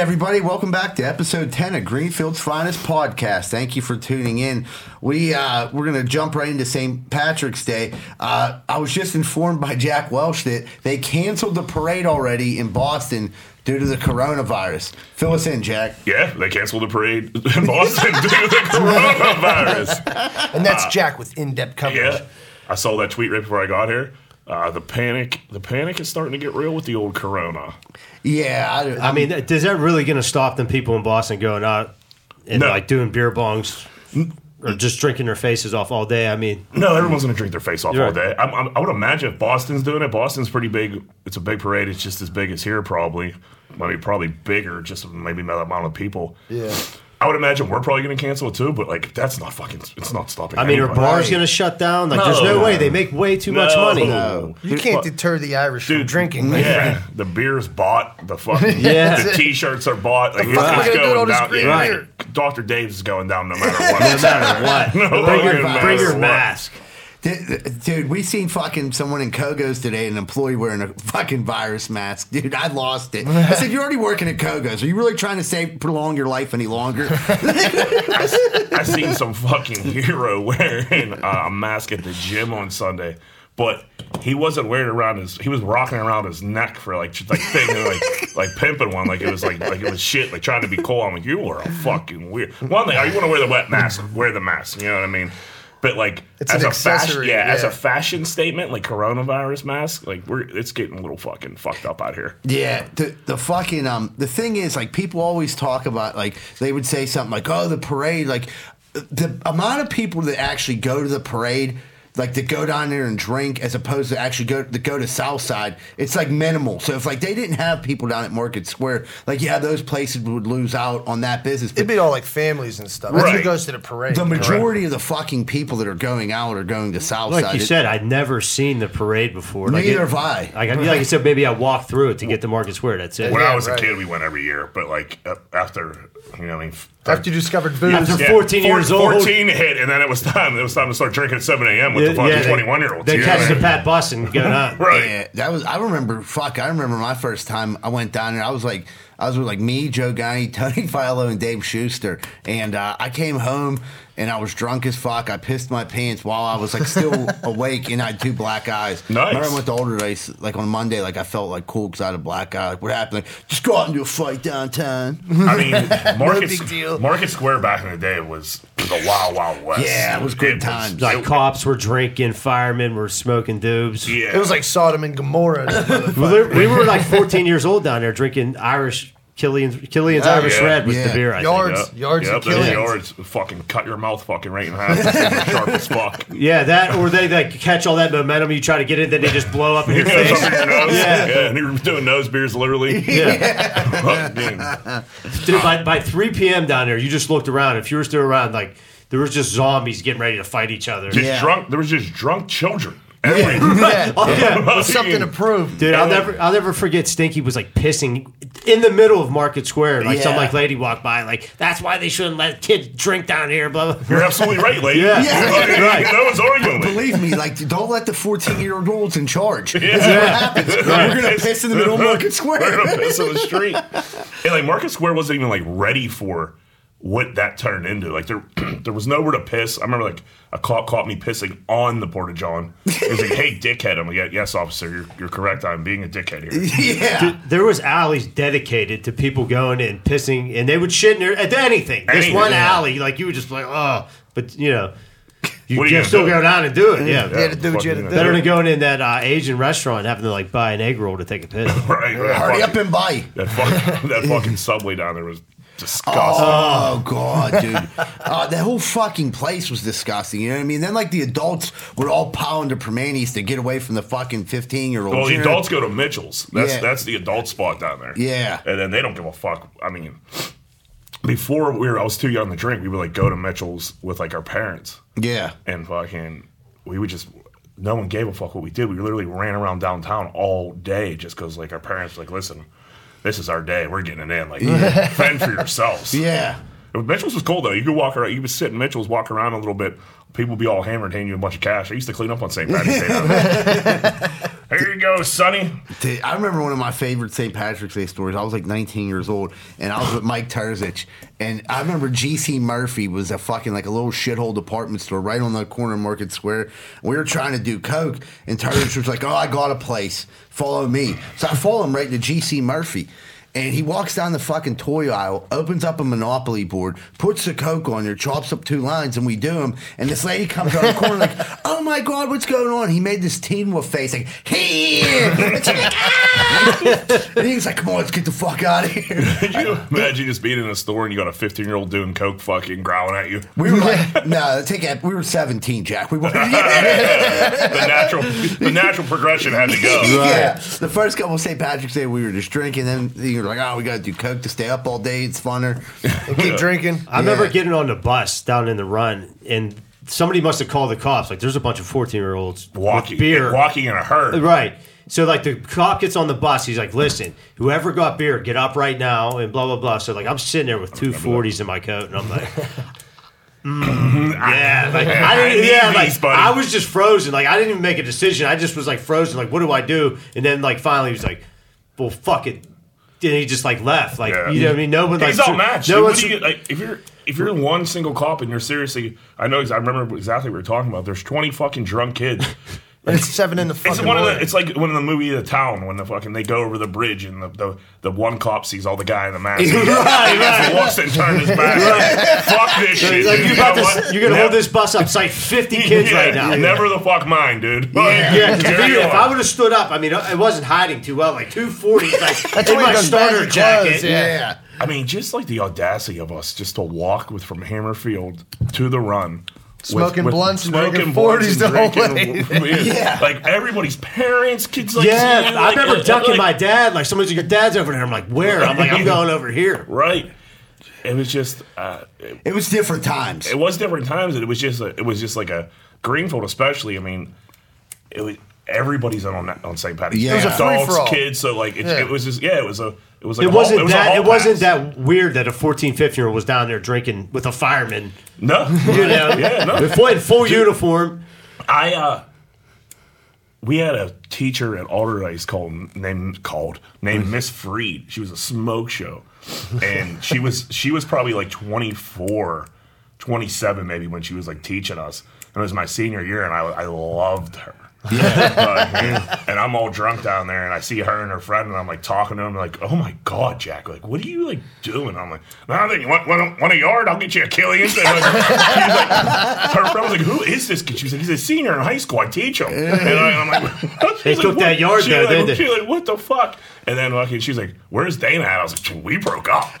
everybody, welcome back to episode 10 of Greenfield's Finest Podcast. Thank you for tuning in. We, uh, we're going to jump right into St. Patrick's Day. Uh, I was just informed by Jack Welch that they canceled the parade already in Boston due to the coronavirus. Fill us in, Jack. Yeah, they canceled the parade in Boston due to the coronavirus. And that's Jack with in-depth coverage. Yeah, I saw that tweet right before I got here. Uh, the panic, the panic is starting to get real with the old corona. Yeah, I, I mean, is that really going to stop them people in Boston going out and No. like doing beer bongs or just drinking their faces off all day? I mean, No, everyone's going to drink their face off You're all right. day. I'm, I'm, I would imagine if Boston's doing it, Boston's pretty big. It's a big parade. It's just as big as here, probably. Maybe probably bigger, just maybe not the amount of people. Yeah. I would imagine we're probably going to cancel it too, but like that's not fucking. It's not stopping. I mean, are anybody. bars going to shut down? Like, there's no No. way they make way too much No. money. No. You can't deter the Irish from Dude, drinking. my Yeah, the beer's bought. The fucking Yeah. the t-shirts are bought. Like, The fuck it's am I gonna do with all going this down. green Yeah, beer? Dr. Dave's is going down no matter what. No matter what. No bring fucking your, matter bring your what. mask. Dude, dude, we seen fucking someone in Kogo's today, an employee wearing a fucking virus mask. Dude, I lost it. I said, "You're already working at Kogo's. Are you really trying to save prolong your life any longer?" I seen some fucking hero wearing a mask at the gym on Sunday, but he wasn't wearing it around his. He was rocking around his neck for like like thing, like like pimping one, like it was like like it was shit, like trying to be cool. I'm like, you are a fucking weird. One thing, Are you want to wear the wet mask, wear the mask. You know what I mean? But like It's as a fashion, accessory, yeah, as a fashion statement, like coronavirus mask, like we're it's getting a little fucking fucked up out here. Yeah, the the fucking um the thing is like people always talk about like they would say something like oh the parade like the amount of people that actually go to the parade like to go down there and drink as opposed to actually go to go to Southside it's like minimal so if like they didn't have people down at Market Square like yeah those places would lose out on that business It'd be all like families and stuff. That's Right. who goes to the parade. the majority of the fucking people that are going out are going to Southside Like you It- said, I'd never seen the parade before. Like Neither it- have I. Like, I- like I said, maybe I walked through it to get to Market Square. That's it. When Yeah, I was right. a kid, we went every year, but like uh, after you know, I mean, After you discovered booze. After 14 years old. 14 hit, and then it was time. It was time to start drinking at 7 a.m. with the fucking they- 21 year olds. They catch the Pat bus and go on. Right. Yeah, that was. I remember. Fuck, I remember my first time I went down there. I was like, I was with like me, Joe Guy, Tony Philo, and Dave Schuster, and uh, I came home and I was drunk as fuck. I pissed my pants while I was like still awake, and I had two black eyes. Nice. Remember I went to Allderdice like on Monday, like I felt like cool because I had a black eye. Like, what happened? Like, just go out and do a fight downtown. I mean, Market, big deal. Market Square back in the day was the wild, wild west. Yeah, it was good times. Like cops were drinking, firemen were smoking doobs. Yeah. It was like Sodom and Gomorrah. this We motherfucker. were, we were like 14 years old down there drinking Irish Killian's Killian's Yeah, Irish yeah. Red was Yeah. the beer. I Yards. think. Yards yep, of those Killian's. yards fucking cut your mouth fucking right in half. Sharp as fuck. Yeah, that or they like catch all that momentum. You try to get it, then they just blow up in your Yeah, face. under your nose. Yeah. yeah, and you're doing nose beers literally. Yeah, Fucking- dude. By, by 3 p.m. down there, you just looked around. If you were still around, like there was just zombies getting ready to fight each other. just Yeah. drunk. There was just drunk children. Everywhere. Yeah. Yeah. Something to prove. Dude, I'll never, I'll never forget. Stinky was like pissing in the middle of Market Square. Like some like lady walked by, like that's why they shouldn't let kids drink down here. Blah blah. You're absolutely right, lady. Yeah. Yeah. Fucking- Right. No one's arguing. Believe me, like don't let the fourteen year olds in charge. Yeah. That's what happens. We're gonna piss in the middle of Market Square. We're gonna piss on the street. And like Market Square wasn't even like ready for what that turned into. Like there, there was nowhere to piss. I remember like a cop caught me pissing on the porta john. He was like, "Hey, dickhead!" I'm like, "Yes, officer, you're, you're correct. I'm being a dickhead here." yeah. There was alleys dedicated to people going in pissing, and they would shit in there at anything. This Anything, one yeah. alley, like you would just be like, oh, but you know, you What are you can gonna still do? go down and do it. Yeah, Yeah, to do what you had to fucking- do. better than going in that uh, Asian restaurant and having to like buy an egg roll to take a piss. Right, right, Hurry up and buy. that fucking, that fucking subway down there was disgusting. Oh god, dude! Uh, that whole fucking place was disgusting. You know what I mean? Then like the adults would all pile into Primanti's to get away from the fucking fifteen year olds. Well, the adults go to Mitchell's. That's Yeah. that's the adult spot down there. Yeah. and then they don't give a fuck. I mean, before we were, I was too young to drink. We would like go to Mitchell's with like our parents, Yeah, and fucking, we would just. No one gave a fuck what we did. We literally ran around downtown all day just because like our parents were like, listen, this is our day. We're getting it in. Like, fend for yourselves. yeah. Mitchell's was cool though. You could walk around. You could sit in Mitchell's, walk around a little bit. People would be all hammered, handing you a bunch of cash. I used to clean up on St. Patrick's Day. Here you go, Sonny. I remember one of my favorite St. Patrick's Day stories. I was like 19 years old, and I was with Mike Terzich. And I remember GC Murphy was a fucking like a little shithole department store right on the corner of Market Square. We were trying to do coke, and Terzich was like, "Oh, I got a place. Follow me." So I follow him right to GC Murphy. And he walks down the fucking toy aisle, opens up a Monopoly board, puts the Coke on there, chops up two lines, and we do them. And this lady comes around the corner like, "Oh my god, what's going on?" He made this teen wolf face like, "Here!" And she's like, "Ah!" And he's like, "Come on, let's get the fuck out of here." Could you imagine just being in a store and you got a 15 year old doing coke, fucking growling at you? We were like, "No, take it." We were seventeen, Jack. We were. the natural, the natural progression had to go. Yeah, the first couple of St. Patrick's Day, we were just drinking. Then you're like, "Oh, we got to do coke to stay up all day. It's funner." And keep drinking. I remember Yeah. getting on the bus down in the run, and somebody must have called the cops. Like, there's a bunch of 14 year olds Walking, with beer. walking in a herd. Right. So, like, the cop gets on the bus. He's like, listen, whoever got beer, get up right now, and blah, blah, blah. So, like, I'm sitting there with two 40s in my coat, and I'm like, mm, yeah. Like, I I didn't, need yeah, these, like, buddy. I was just frozen. Like, I didn't even make a decision. I just was, like, frozen. Like, what do I do? And then, like, finally, he was like, well, fuck it. And he just, like, left. Like, Yeah. you know what I mean? No one, like, It's all match. no No one's. you, like, if you're if you're one single cop and you're seriously, I know. I remember exactly what you're talking about. There's 20 fucking drunk kids. And it's seven in the fucking It's one of the. It's like one of the movie The Town when the fucking they go over the bridge and the the, the one cop sees all the guy in the mask. Right, right. He walks and turns his back. Fuck this shit. Like, you're You about know you're gonna hold this bus up, cite 50 kids Yeah, right now. Never the fuck mind, dude. Yeah, 'cause if, Carry if. I would have stood up, I mean, I wasn't hiding too well. Like 240, like That's in my starter jacket. clothes, yeah. I mean, just like the audacity of us just to walk with from Hammerfield to the run. With- Smoking with blunts and smoking 40s the whole drinking beer. Yeah. Like everybody's parents, kids like Yeah, seeing, I like, remember uh, ducking like- my dad. Like somebody's like, "Your dad's over there." I'm like, "Where?" I'm like, "I'm going over here." Right. It was just uh, it, It was different times. it was different times and it was just a, it was just like a Greenfield especially, I mean, it was everybody's on that on St. Patty's. Yeah. It was a Adults, free-for-all. kids, so like it, Yeah. it was just yeah, it was a it was like It a hall- wasn't was that. It wasn't that weird that a 14, 15 year old was down there drinking with a fireman. No. You know, Yeah, no. in full, full uniform. I uh we had a teacher at Allderdice called named called named Miss Freed. She was a smoke show. And she was she was probably like 24, 27 maybe when she was like teaching us. And it was my senior year and I I loved her. Yeah. and I'm all drunk down there and I see her and her friend and I'm like talking to them like, oh my God, Jack, like, what are you like doing? I'm like, nothing. You want, want, a, want a yard? I'll get you a Killian. And, like, like, her friend was like, who is this kid? She was like, he's a senior in high school. I teach him. And I, I'm like, They she's took like, that yard She's though, like, didn't they? she's like, what the fuck? And then fucking, she's like, where's Dana at? I was like, we broke up.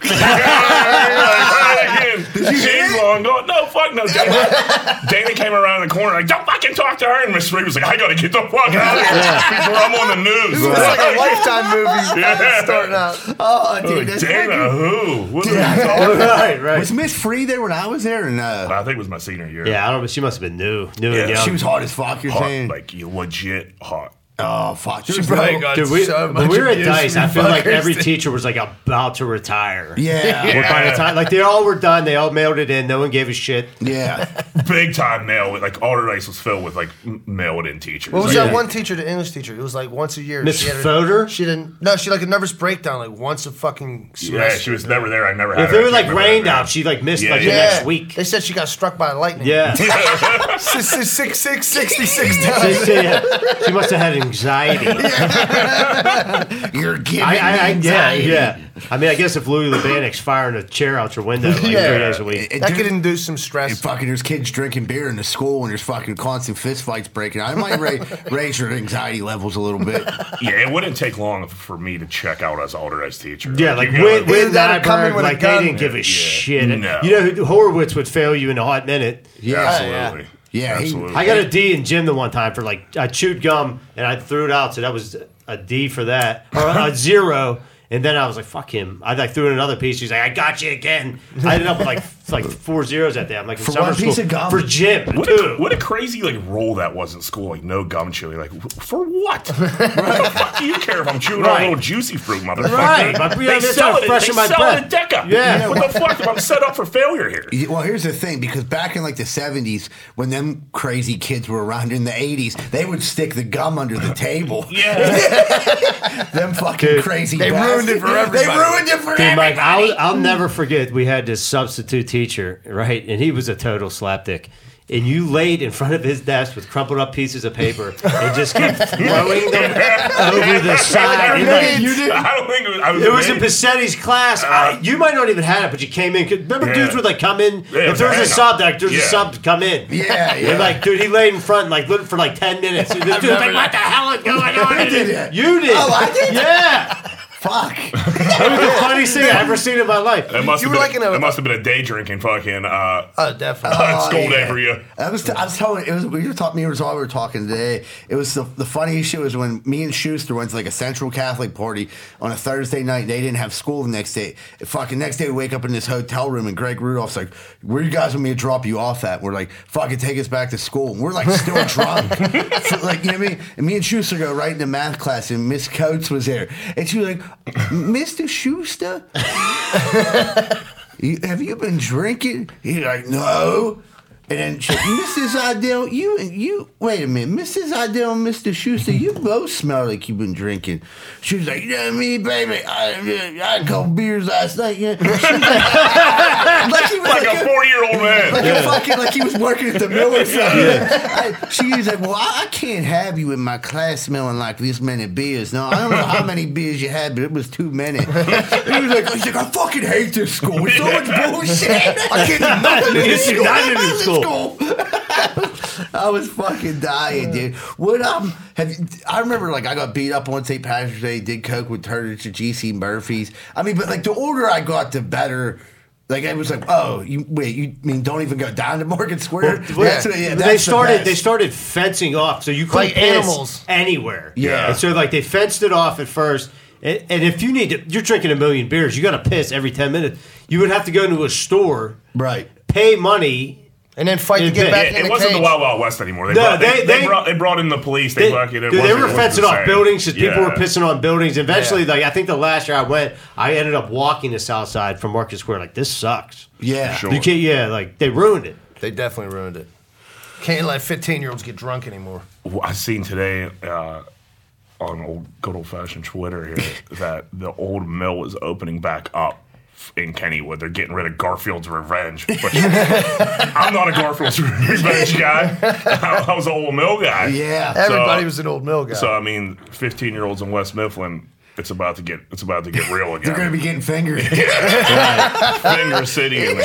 She's long gone. No, fuck no. Dana, Dana came around the corner like, don't fucking talk to her. And Miss Reed was like, I gotta get the fuck out of here before I'm on the news. It's like a lifetime movie Yeah. starting out. oh, dude, Like, that's Dana, who? What are you Yeah. Right, right. Was Miss Free there when I was there? And uh, I think it was my senior year. Yeah, I don't know. She must have been new, new Yeah, and young. she was hot as fuck. You're Hot, saying? like you legit hot. Oh fuck, She There's probably no- got Dude, we, so when much we were at Dice, from I feel like fuckers. every teacher was like about to retire. Yeah, Or by the time, like they all were done, they all mailed it in. No one gave a shit. yeah. Big time mail. Like Allderdice was filled with like m- mailed in teachers. What was Yeah. that one teacher, the English teacher? It was like once a year. Miss She Fodor? She didn't. No, she had like a nervous breakdown like once a fucking Yeah, she was never there. I never had If her. it was like rained out, she like missed Yeah, like yeah. the Yeah, next week. They said she got struck by lightning. Yeah. six, six, six, six, sixty-six she, times. she- she must have had anxiety. You're giving I, I, I, me yeah, anxiety. yeah. I mean, I guess if Louis Lebanic's firing a chair out your window like Yeah. three days a week. It- That could induce some and stress. fucking there's kids drinking beer in the school and there's fucking constant fist fights breaking out. I might ra- raise your anxiety levels a little bit. Yeah, it wouldn't take long for me to check out as Allderdice teacher. Yeah, like you gotta- with, with that or come in Nyberg, with a like they gun. didn't give a Yeah. shit. No. You know, Horowitz would fail you in a hot minute. Yeah, absolutely. Yeah, he- absolutely. I got a D in gym the one time for like I chewed gum and I threw it out, so that was a D for that or a zero. And then I was like, "Fuck him!" I like threw in another piece. He's like, "I got you again." I ended up with like like uh, four zeros at that. I'm like For summer one piece school of gum? for gym. What too. a, what a crazy like rule that was in school. Like no gum chewing. Like for what? what the fuck do you care if I'm chewing on a little juicy fruit, motherfucker? Right. My- They yeah, that's sell how it. fresh They in my sell it breath. at Deca. Yeah. What the fuck? I'm set up for failure here. Yeah, Well, here's the thing, because back in like the '70s, when them crazy kids were around in the '80s, they would stick the gum under the table. Yeah. them fucking Dude, crazy. they ruined it for bastards. They everybody. ruined it for Dude, Mike. I'll, I'll never forget. We had this substitute teacher, right? And he was a total slapdick. And you laid in front of his desk with crumpled up pieces of paper and just kept throwing them over the side. And, like, You did. I don't think it was. I was It was in made. Passetti's class. Uh, I, you might not even have it, but you came in. 'cause Remember, Yeah. dudes would like come in. Yeah, if was there a was a hang-up. sub, like there's a Yeah. sub to come in. Yeah, yeah. And like, dude, he laid in front, like, looking for like ten minutes. And this dude's like, "What the hell is going on?" I did that. You did. Oh, I did? Yeah, Fuck. that was the funniest thing I've ever seen in my life. It must You have were been. like in a- it must have been a day drinking fucking uh, Oh, definitely. school day for you. I was, I was telling it was we were talking. Me and Rizal were talking today. It was the, the funniest shit was when me and Schuster went to like a Central Catholic party on a Thursday night. They didn't have school the next day. Fucking next day we wake up in this hotel room and Greg Rudolph's like, "Where you guys want me to drop you off at?" We're like, "Fucking take us back to school." And we're like still drunk, So, like you know what I mean. And me and Schuster go right into math class, and Miss Coates was there, and she was like, "Mr. Schuster." You, have you been drinking? He's like, no. And then she, Mrs. Idell, you and you wait a minute, Mrs. Idell and Mr. Schuster, you both smell like you've been drinking. She was like, you know me, baby. I, I had a couple beers last night. Yeah. She was like, like he was Like like a four year old man. like a fucking like he was working at the mill or something. I- she was like, "Well, I, I can't have you in my class smelling like this many beers. No, I don't know how many beers you had, but it was too many." He was like, "He's like, I fucking hate this school. It's so much bullshit. I can't do nothing in this school. can't do nothing in This school." School." I was fucking dying, dude. What um have you, I remember like I got beat up on St. Patrick's Day, did coke with Turtles at GC Murphy's. I mean, but like the older I got, the better. Like it was like, oh, you wait, you mean don't even go down to Morgan Square? That's what- yeah, they that's the started. best. They started fencing off, so you couldn't Like piss animals. anywhere. Yeah. and so like they fenced it off at first. And, and if you need to, you're drinking a million beers, you got to piss every ten minutes. You would have to go into a store, right. pay money. And then fight to It- get back Yeah, in it the wasn't cage. the Wild Wild West anymore. They, No, brought, they, they- they they- brought, they brought in the police. They, They, fucking, it dude, they wasn't- were it wasn't fencing the off same. buildings because people were Yeah. pissing on buildings. Eventually, Yeah. like I think the last year I went, I ended up walking the South Side from Market Square. Like this sucks. Yeah. Sure. You can't. Yeah, like they ruined it. They definitely ruined it. Can't let 15 year olds get drunk anymore. Well, I seen today uh, on old good old fashioned Twitter here that the old mill is opening back up in Kennywood. They're getting rid of Garfield's Revenge. But I'm not a Garfield's Revenge guy. I was an old mill guy. Yeah. Everybody was an old mill guy. So I mean, 15 year olds in West Mifflin. It's about to get it's about to get real again. They're gonna be getting fingered. Finger City. And,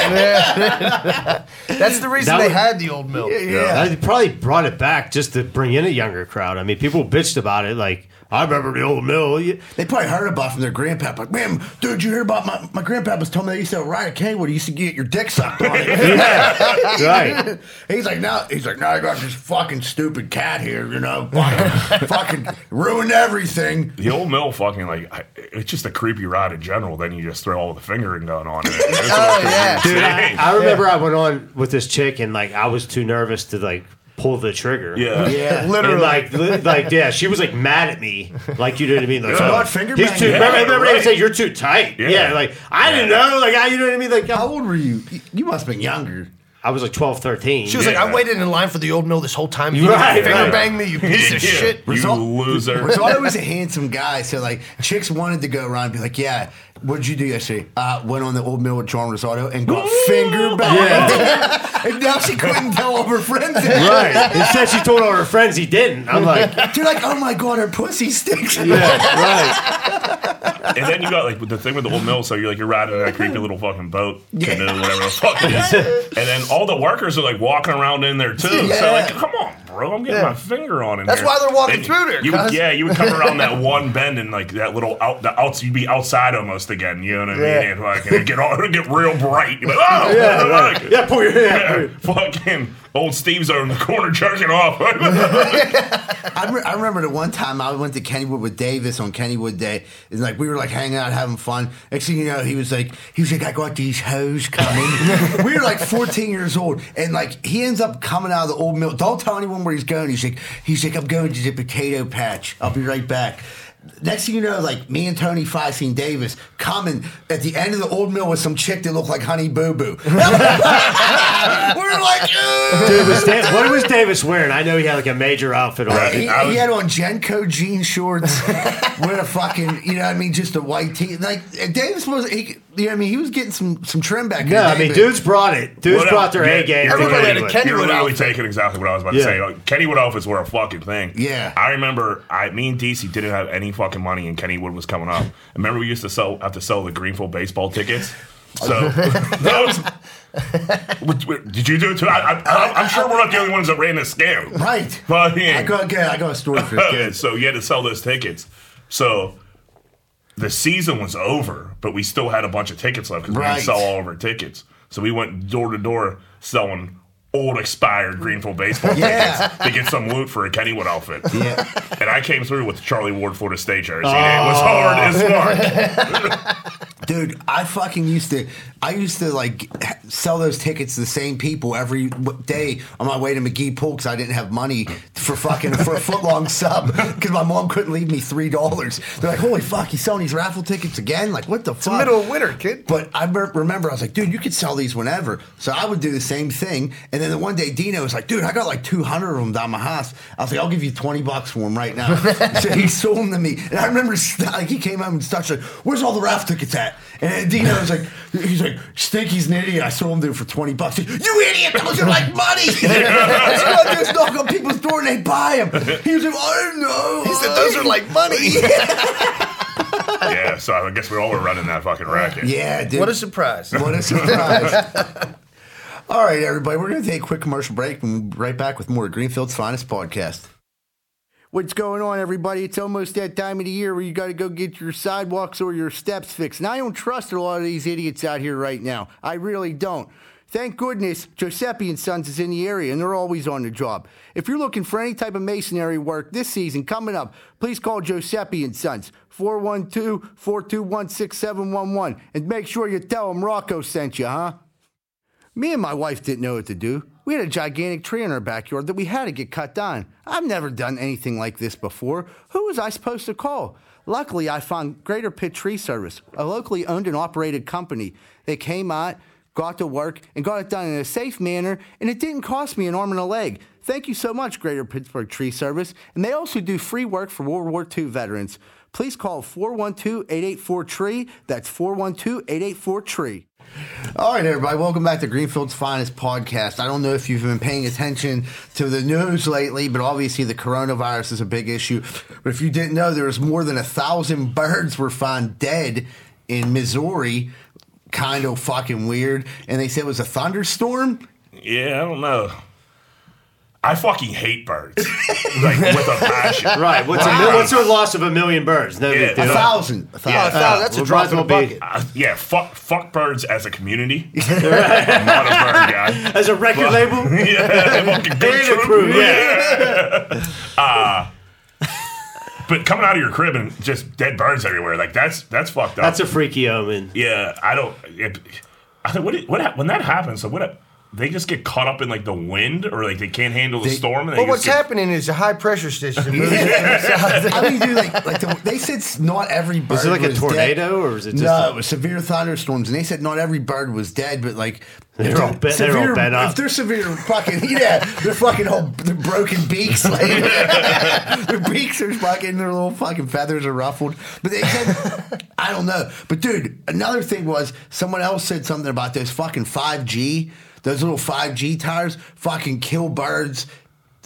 That's the reason That they was- had the old mill. yeah. They probably brought it back just to bring in a younger crowd. I mean, people bitched about it. Like I remember the old mill. They probably heard about it from their grandpa. Like, man, dude, you hear about my my grandpa was telling me they used to ride a Kennywood. He used to get your dick sucked on it. right. He's like, now he's like, now I got this fucking stupid cat here, you know, fucking, fucking ruined everything. the old mill fucking like I, it's just a creepy ride in general. Then you just throw all the fingering gun on it. Oh, yeah. Dude, I. I remember I went on with this chick and like I was too nervous to like pull the trigger. yeah. Yeah, Literally. And like, li- like, yeah, she was like mad at me, like you know what I mean. Like, Yeah. Not finger he's banging. too. Yeah, remember, remember right. they say you're too tight. Yeah. Yeah, like I didn't know, like I, you know what I mean. Like How I, old were you? You must have been younger. I was like 12, 13. She was Yeah. like, I waited in line for the old mill this whole time. You Right, finger right. bang me, you piece of Yeah. shit. You Result- loser. So I was a handsome guy, so like chicks wanted to go around and be like, "Yeah, what'd you do yesterday?" Uh, went on the old mill with John Rosato and got finger banged. and now she couldn't tell all her friends. right. Instead, she told all her friends he didn't. I'm like, They're like, "Oh my god, her pussy stinks." yeah, right. and then you got like the thing with the old mill. So you're like you're riding that creepy little fucking boat, canoe, whatever the fuck it is. And then all the workers are like walking around in there too. So Yeah. like, come on, bro, I'm getting Yeah. my finger on in That's there. why they're walking And through there, You would, yeah, you would come around that one bend and like that little out the outs. You'd be outside almost again. You know what I mean? Yeah. And like it'd get all get real bright. You're like, oh, Yeah, right. like yeah, pull your Yeah, yeah. fucking Old Steve's over in the corner jerking off. I, re- I remember the one time I went to Kennywood with Davis on Kennywood Day, and like we were like hanging out, having fun. Next thing you know, he was like, he was like, I got these hoes coming. we were like 14 years old, and like he ends up coming out of the old mill. Don't tell anyone where he's going. He's like, he's like, I'm going to the potato patch. I'll be right back. Next thing you know, like me and Tony Feisty Davis coming at the end of the old mill with some chick that looked like Honey Boo Boo. we were like. Dude, was Da- what was Davis wearing? I know he had like a major outfit on. He, was- he had on JNCO jean shorts with a fucking, you know what I mean, just a white tee. Like, Davis was, he, you know what I mean, he was getting some some trim back in No, the I mean, dudes brought it. Dudes What brought else? their Yeah, A game. Everybody had a Kennywood. Kenny- You're Kennywood literally outfit. taking exactly what I was about Yeah. to say. Like, Kennywood outfits were a fucking thing. Yeah. I remember I me and DC didn't have any fucking money and Kenny Kennywood was coming up. I remember we used to sell have to sell the Greenfield baseball tickets. So that was. Which- which- Did you do it too? I, I, I'm sure we're not the only ones that ran this scam. Right. But yeah. I got, yeah, I got a story for this kid. so you had to sell those tickets. So the season was over, but we still had a bunch of tickets left because we Right. didn't sell all of our tickets. So we went door to door selling old expired Greenfield baseball Yeah. tickets to get some loot for a Kennywood outfit. Yeah. And I came through with Charlie Ward Florida State jersey. and It was hard as oh. fuck. Dude, I fucking used to. I used to like sell those tickets to the same people every day on my way to Magee Pool because I didn't have money for fucking for a foot long sub because my mom couldn't leave me three dollars. They're like, "Holy fuck, he's selling these raffle tickets again? Like, what the It's the fuck?" middle of winter, kid. But I remember I was like, dude, you could sell these whenever. So I would do the same thing. And then the one day Dino was like, dude, I got like 200 of them down my house. I was like, I'll give you 20 bucks for them right now. so he sold them to me. And I remember like he came home and started like, where's all the raffle tickets at? And then Dino was like, he's like, Stinky's an idiot. I sold them to him for 20 bucks. He, you idiot, those are like money. I just oh, knock on people's door and they buy them. He was like, I don't know. He said those are like money. yeah, so I guess we all were running that fucking racket. Yeah, dude. What a surprise. What a surprise. All right, everybody, we're going to take a quick commercial break and we'll be right back with more of Greenfield's Finest podcast. What's going on, everybody? It's almost that time of the year where you got to go get your sidewalks or your steps fixed. And I don't trust a lot of these idiots out here right now. I really don't. Thank goodness Giuseppe and Sons is in the area and they're always on the job. If you're looking for any type of masonry work this season coming up, please call Giuseppe and Sons 412-421-6711 and make sure you tell them Rocco sent you, huh? Me and my wife didn't know what to do. We had a gigantic tree in our backyard that we had to get cut down. I've never done anything like this before. Who was I supposed to call? Luckily, I found Greater Pitt Tree Service, a locally owned and operated company. They came out, got to work, and got it done in a safe manner, and it didn't cost me an arm and a leg. Thank you so much, Greater Pittsburgh Tree Service. And they also do free work for World War II veterans. Please call 412 884 TREE. That's 412 884 TREE. All right, everybody, welcome back to Greenfield's Finest podcast. I don't know if you've been paying attention to the news lately, but obviously the coronavirus is a big issue. But if you didn't know, there was more than a thousand birds were found dead in Missouri. Kind of fucking weird. And they said it was a thunderstorm. Yeah, I don't know. I fucking hate birds. like with a passion. Right. What's, a, Wow. mil- what's the loss of a million birds? No Yeah. A thousand. A Yeah. thousand. Oh, that's a well, drop in a as well be- bucket. Uh, yeah, fuck, fuck birds as a community. I'm not a bird guy. As a record label? yeah, fucking good And a troop. crew, yeah. But coming out of your crib and just dead birds everywhere, like that's that's fucked up. That's a freaky omen. yeah. I don't. It, I think what it- what when that happens, so what? They just get caught up in like the wind, or like they can't handle the storm. And they Well, just what's get- happening is a high pressure station moving. I mean, dude, like, like the, they said not every bird Was it like a dead. tornado, or was it just no, a- it was severe thunderstorms, and they said not every bird was dead, but like They're if all bent- they're all severe- bent up. If they're severe, fucking yeah, they're fucking whole they're broken beaks, like their beaks are fucking their little fucking feathers are ruffled. But they said I don't know. But dude, another thing was someone else said something about those fucking five G, those little five G tires, fucking kill birds.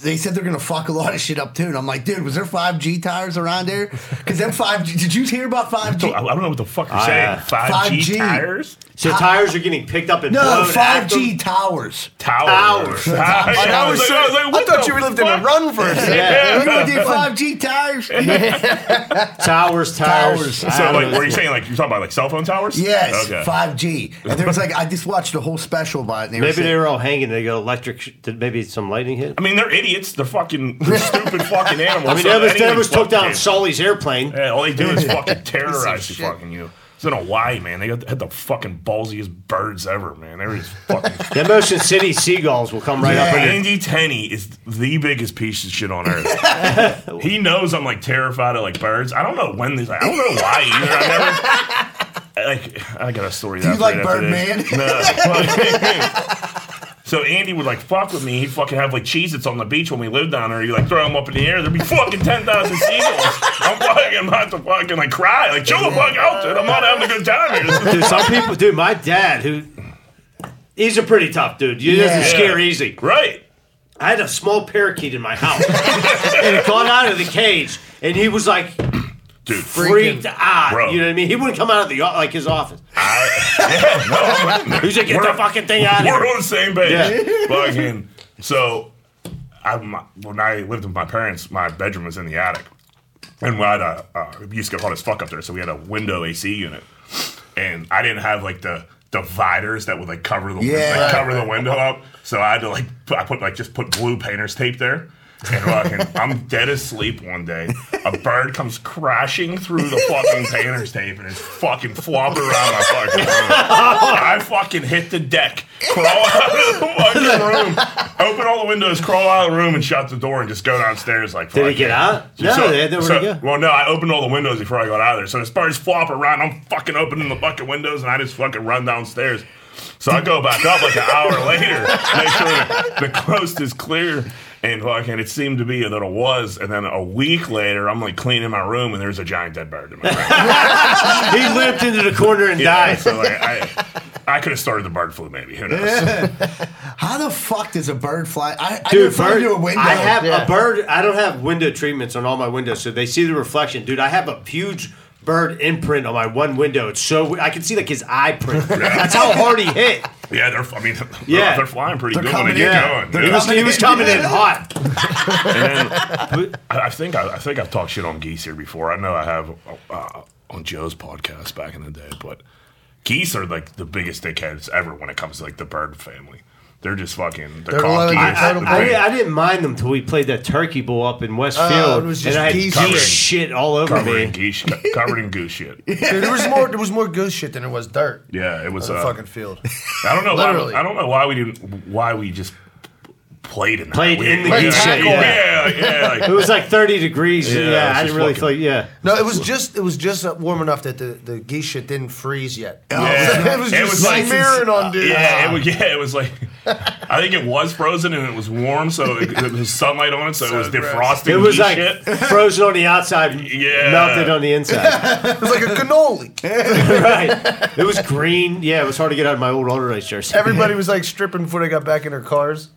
They said they're gonna fuck a lot of shit up too. And I'm like, dude, was there five G tires around there? Because them five G. Did you hear about five So, G? I I don't know what the fuck you're Ah, saying. 5G, 5G. tires? So tires are getting picked up and No, five G them? towers. Towers. Towers. I, I was so- I thought the you lived in a fuck? run for a second. You Yeah. know, did five G tires? Towers. Towers. So, don't like, know. were you saying, like, you're talking about, like, cell phone towers? Yes, Okay. five G. And there was like, I just watched a whole special about it. And they were Maybe saying- they were all hanging. They got electric. Did maybe some lightning hit? I mean, they're idiots. They're fucking they're stupid fucking animals. I mean, So that was, that anything was took down can- Sully's airplane. Yeah, all they do is fucking terrorize shit. you, fucking you. It's in Hawaii, man. They got, had the fucking ballsiest birds ever, man. They were just fucking. The Motion City seagulls will come right up under. Andy Tenney is the biggest piece of shit on earth. he knows I'm like terrified of like birds. I don't know when this. I don't know why either. I never. Like I got a story. Do you after like Birdman? No. So Andy would like fuck with me. He'd fucking have like Cheez-Its on the beach when we lived down there. He'd like throw them up in the air. There'd be fucking 10,000 seagulls. I'm fucking about to fucking like cry. Like, chill the fuck out, dude. I'm not having a good time here. Dude, some people, dude, my dad, who he's a pretty tough dude. He doesn't Yeah. scare easy. Right. I had a small parakeet in my house, and it got out of the cage, and he was like Dude, freaked out. Bro. You know what I mean? He wouldn't come out of the like his office. yeah, no, He's like, get the We're- fucking thing out of We're on the same page. Yeah. Fucking. So, I, my, when I lived with my parents, my bedroom was in the attic. And we had a, uh, it used to get hot as fuck up there, so we had a window AC unit. And I didn't have like the dividers that would like cover the Yeah. like, cover the window up. So I had to like put, I put like just put blue painter's tape there. And fucking, I'm dead asleep one day. A bird comes crashing through the fucking painter's tape and is fucking flopping around my fucking room. I fucking hit the deck, crawl out of the fucking room, open all the windows, crawl out of the room, and shut the door and just go downstairs like. Did he get out? No, they had nowhere to go. Well, no, I opened all the windows before I got out of there. So as birds flop around, I'm fucking opening the fucking windows and I just fucking run downstairs. So I go back up like an hour later, make sure the coast is clear. And fucking, it seemed to be that it was. And then a week later, I'm like cleaning my room and there's a giant dead bird in my room. He limped into the corner and Yeah, died. so like, I, I could have started the bird flu, maybe. Who knows? How the fuck does a bird fly? I, I Dude, never bird, a window. I have Yeah. a bird. I don't have window treatments on all my windows, so they see the reflection. Dude, I have a huge bird imprint on my one window. It's so I can see like his eye print. That's how hard he hit. Yeah, they're. I mean, Yeah. yeah. they're flying pretty They're good when they coming get going. They're dude. He was, he was coming in hot. And then I, I think I, I think I've talked shit on geese here before. I know I have uh, on Joe's podcast back in the day, but geese are like the biggest dickheads ever when it comes to like the bird family. They're just fucking the They're loaded cockiest. with I, the I, I didn't mind them till we played that turkey bowl up in Westfield, Oh, it was just and I had geese geese shit. shit all over covered me. in geese, covered in goose shit. Dude, there was more. There was more goose shit than there was dirt. Yeah, it was. on the Uh, fucking field. I don't know. Literally. Why, I don't know why we didn't. Why we just played in that. Played in the yeah, goose Yeah, yeah. like- It was like 30 degrees. Yeah, Yeah, it was I didn't really fucking- feel. Yeah, No, it was just it was just uh, warm enough that the, the geese shit didn't freeze yet. Yeah. it was It just was like- smearing on dude. Yeah, it was, yeah, it was like I think it was frozen and it was warm, so it, it was sunlight on it, so, it was gross. defrosting. it was like shit. frozen on the outside, Yeah. melted on the inside. It was like a cannoli. right. It was green. Yeah, it was hard to get out of my old Allderdice jersey. Everybody was like stripping before they got back in their cars.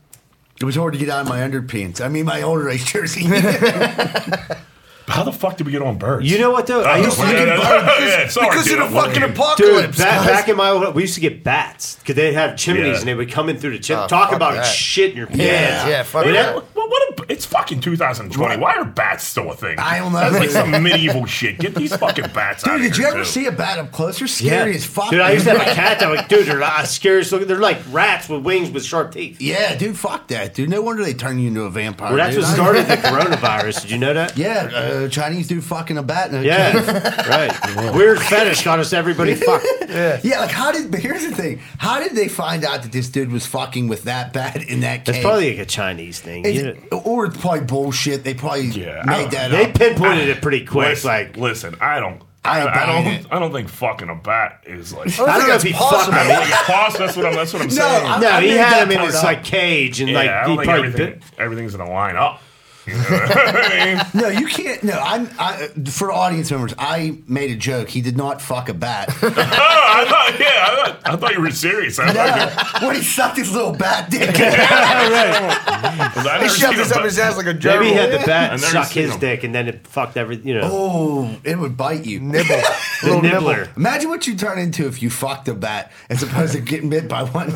It was hard to get out of my underpants. I mean, my Allderdice jersey. How the fuck did we get on birds? You know what though? I used to get yeah, yeah, sorry, because dude, of the I'm fucking looking. apocalypse. Dude, back, guys. back in my old, we used to get bats because they have chimneys Yeah. and they would come in through the chimney. Oh, Talk fuck about that. shit in your pants. Yeah, yeah, fuck Dude, that. Well, what a, it's fucking 2020. Why are bats still a thing? I don't know. That's like some medieval shit. Get these fucking bats out Dude, of did you here, ever too. see a bat up close? They're Yeah. scary as fuck. Dude, I used to have a cat that was, like, dude, they're not scariest looking. They're like rats with wings with sharp teeth. Yeah, dude, fuck that, dude. No wonder they turn you into a vampire. Well, that's dude. what started the coronavirus. Did you know that? Yeah, uh, Uh, Chinese dude fucking a bat in a. Yeah, right. Weird fetish got us everybody fucked. Yeah, like how did? But here's the thing: how did they find out that this dude was fucking with that bat in that cave? That's probably like a Chinese thing. Is you or it's probably bullshit. They probably Yeah, I made don't- that They up. pinpointed it pretty quick. Listen, like, listen, I don't. I I, I buying don't. it. I don't think fucking a bat is like. I I don't know if think he that's possible. fucked I him. think it's possible. That's what I'm. That's what I'm No, saying. I- No, he made had that him in part his up. like cage and yeah, I like don't he think probably everything, bit. everything's gonna line up. You know what I mean? No, you can't. No, I'm I, for audience members. I made a joke. He did not fuck a bat. Oh, I thought, yeah, I thought, I thought you were serious. I No, when he sucked his little bat dick. I've He shoved this up his ass like a Maybe he had the bat never suck his him. dick, and then it fucked every. You know, Oh, it would bite you. nibble. the Little nibble. nibbler. Imagine what you turn into if you fucked a bat as opposed to getting bit by one.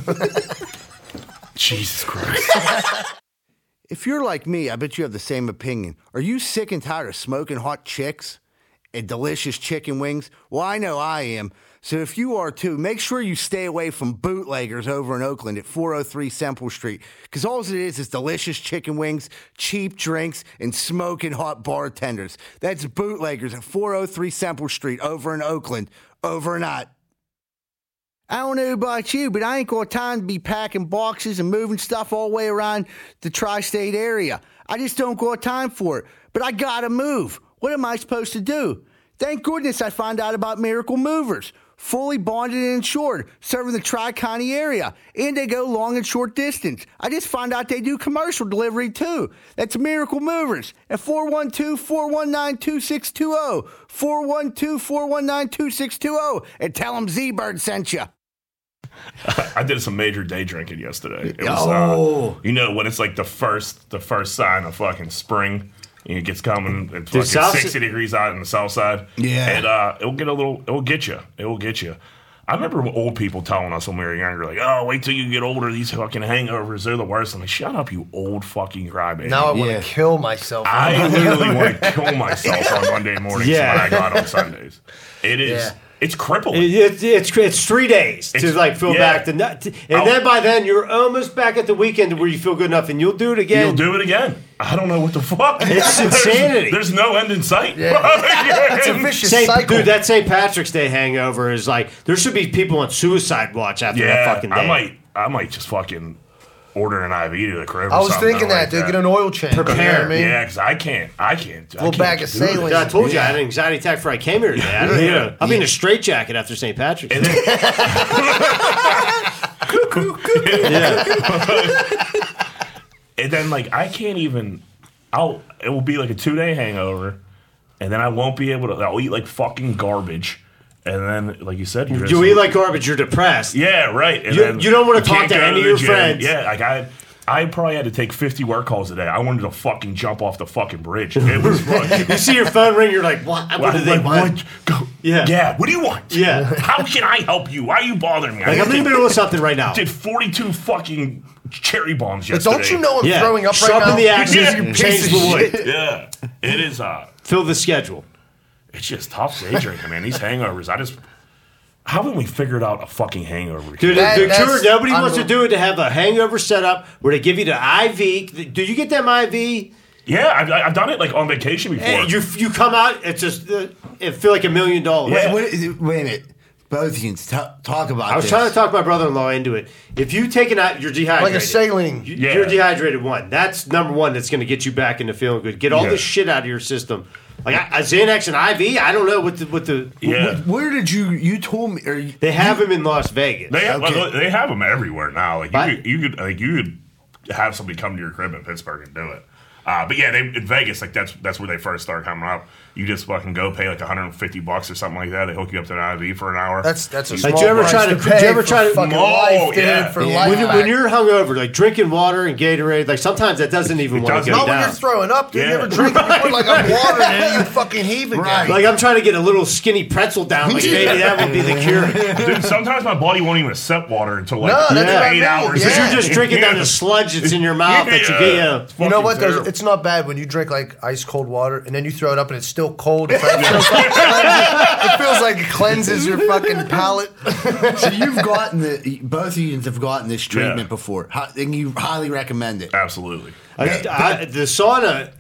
Jesus Christ. If you're like me, I bet you have the same opinion. Are you sick and tired of smoking hot chicks and delicious chicken wings? Well, I know I am. So if you are too, make sure you stay away from bootleggers over in Oakland at 403 Semple Street. Because all it is is delicious chicken wings, cheap drinks, and smoking hot bartenders. That's bootleggers at 403 Semple Street over in Oakland. Over and out. I don't know about you, but I ain't got time to be packing boxes and moving stuff all the way around the tri state area. I just don't got time for it. But I gotta move. What am I supposed to do? Thank goodness I found out about Miracle Movers. Fully bonded and insured, serving the Tri County area. And they go long and short distance. I just found out they do commercial delivery too. That's Miracle Movers at 412 419 2620. 412 419 2620. And tell them Z Bird sent you. I did some major day drinking yesterday. It was, Oh. uh, you know, when it's like the first, the first sign of fucking spring, and it gets coming. It's The fucking south sixty si- degrees out in the south side. Yeah. and uh, it'll get a little. It will get you. It will get you. I remember old people telling us when we were younger, like, "Oh, wait till you get older. These fucking hangovers, they're the worst." I'm like, "Shut up, you old fucking crybaby." Now I want to Yeah. kill myself. I literally want to kill myself on Monday mornings Yeah. when I go out on Sundays. It is. Yeah. It's crippling. It, it, it's it's three days to like feel yeah. back to, nut- and I'll- then by then you're almost back at the weekend where you feel good enough and you'll do it again. You'll do it again. I don't know what the fuck. It's There's- insanity. There's, no end in sight. Yeah. It's a vicious Saint, cycle. dude, that St. Patrick's Day hangover is like there should be people on suicide watch after that fucking day. I might, I might just fucking order an IV to the crib. I was something thinking that, like dude. Get an oil change. Prepare. You know what I mean? Yeah, because I can't, I can't. I Little can't bag of do it. saline. I told you I had an anxiety attack before I came here today. I don't, you know, I'll be in a straitjacket after St. Patrick's Day. And then, and then, like, I can't even. I'll. It will be like a two day hangover, and then I won't be able to. I'll eat like fucking garbage, and then, like you said, you're You just- eat like garbage, you're depressed. Yeah, right. And You- then you don't wanna talk can't to go any of the your gym. friends. Yeah, like I, I probably had to take fifty work calls a day. I wanted to fucking jump off the fucking bridge. It was fucking. You see your phone ring, you're like, what? What do they like, want? what? Go. Yeah. Yeah. What do you want? Yeah. How can I help you? Why are you bothering me? Like, I'm in the middle of something right now. did 42 fucking cherry bombs But yesterday. don't you know I'm Yeah. throwing up right Sharpen now? the axes, Yeah. you You change piece the of wood. Yeah. It is. Uh, Fill the schedule. It's just tough day drinking, man. These hangovers. I just. How haven't we figured out a fucking hangover? Dude, That- the that's cure, nobody wants to unreal. do it to have a hangover set up where they give you the IV. Do you get them IV? Yeah, I've, I've done it like on vacation before. Hey, you you come out, it's just uh, it feel like a million dollars. Yeah. Wait, wait, wait a minute. Both of you t- talk about it. I was this. trying to talk my brother-in-law into it. If you take it out, you're dehydrated. Like a saline. You- Yeah. You're dehydrated. One. That's number one. That's going to get you back into feeling good. Get all Yeah. this shit out of your system. Like a Xanax and IV. I don't know what the what the yeah. Where did you? You told me. Or you, they have them in Las Vegas. They have, Okay. well, they have them everywhere now. Like you, Right. could, you could like you could have somebody come to your crib in Pittsburgh and do it. Uh, but yeah, they, in Vegas, like that's that's where they first start coming up. You just fucking go pay like 150 bucks or something like that. They hook you up to an IV for an hour. That's that's a Like, small did you ever try to- to did you ever try to- fucking No, life, dude, yeah. for Yeah. life when, you, back. when you're hungover, like drinking water and Gatorade, like sometimes that doesn't even want to doesn't. go not when you're throwing up, dude. Yeah. You ever drink it? You put like a water in it, you fucking heave again. Right. Like I'm trying to get a little skinny pretzel down. Like maybe that would be the cure. Dude, sometimes my body won't even accept water until like No, that's what I eight mean. hours. Because Yeah. you're just drinking down the sludge that's in your mouth that you get. You know. It's You know fucking what? It's not bad when you drink like ice cold water and then you throw it up and it's still cold. It feels like, it feels like it cleanses your fucking palate. so you've gotten the. Both of you have gotten this treatment Yeah. before, Hi- and you highly recommend it. Absolutely. I, I, the sauna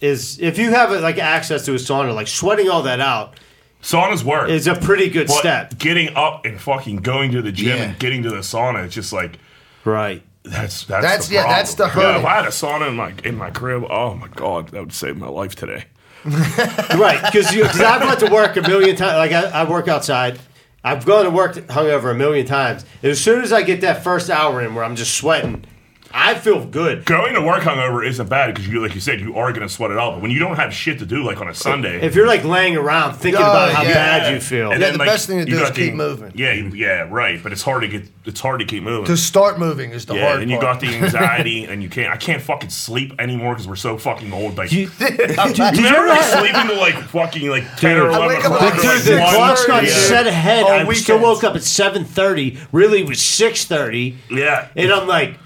is if you have like access to a sauna, like sweating all that out Saunas work. is a pretty good but step. getting up and fucking going to the gym Yeah. and getting to the sauna, it's just like Right. that's that's That's- the yeah, problem. that's the Yeah, hurdle. if I had a sauna in my in my crib, oh my god, that would save my life today. Right, because I've went to work a million times. Like I, I work outside. I've gone to work hungover a million times. And as soon as I get that first hour in where I'm just sweating, I feel good. Going to work hungover isn't bad because you, like you said, you are going to sweat it out. But when you don't have shit to do, like on a Sunday, If you're like laying around thinking Oh, about how yeah. bad you feel, And Yeah, then, the like, best thing to you do is got keep the- moving. Yeah, you- yeah, right. But it's hard to get. It's hard to keep moving. To start moving is the yeah, hard and you part. got the anxiety, and you can't. I can't fucking sleep anymore because we're so fucking old. Like, you, do you ever like sleeping to like fucking like ten or Dude. I eleven wake up o'clock? like or, two- like, the the one? clock's got Yeah. set ahead. On I still weekends. woke up at seven thirty. Really, it was six thirty, Yeah, and I'm like,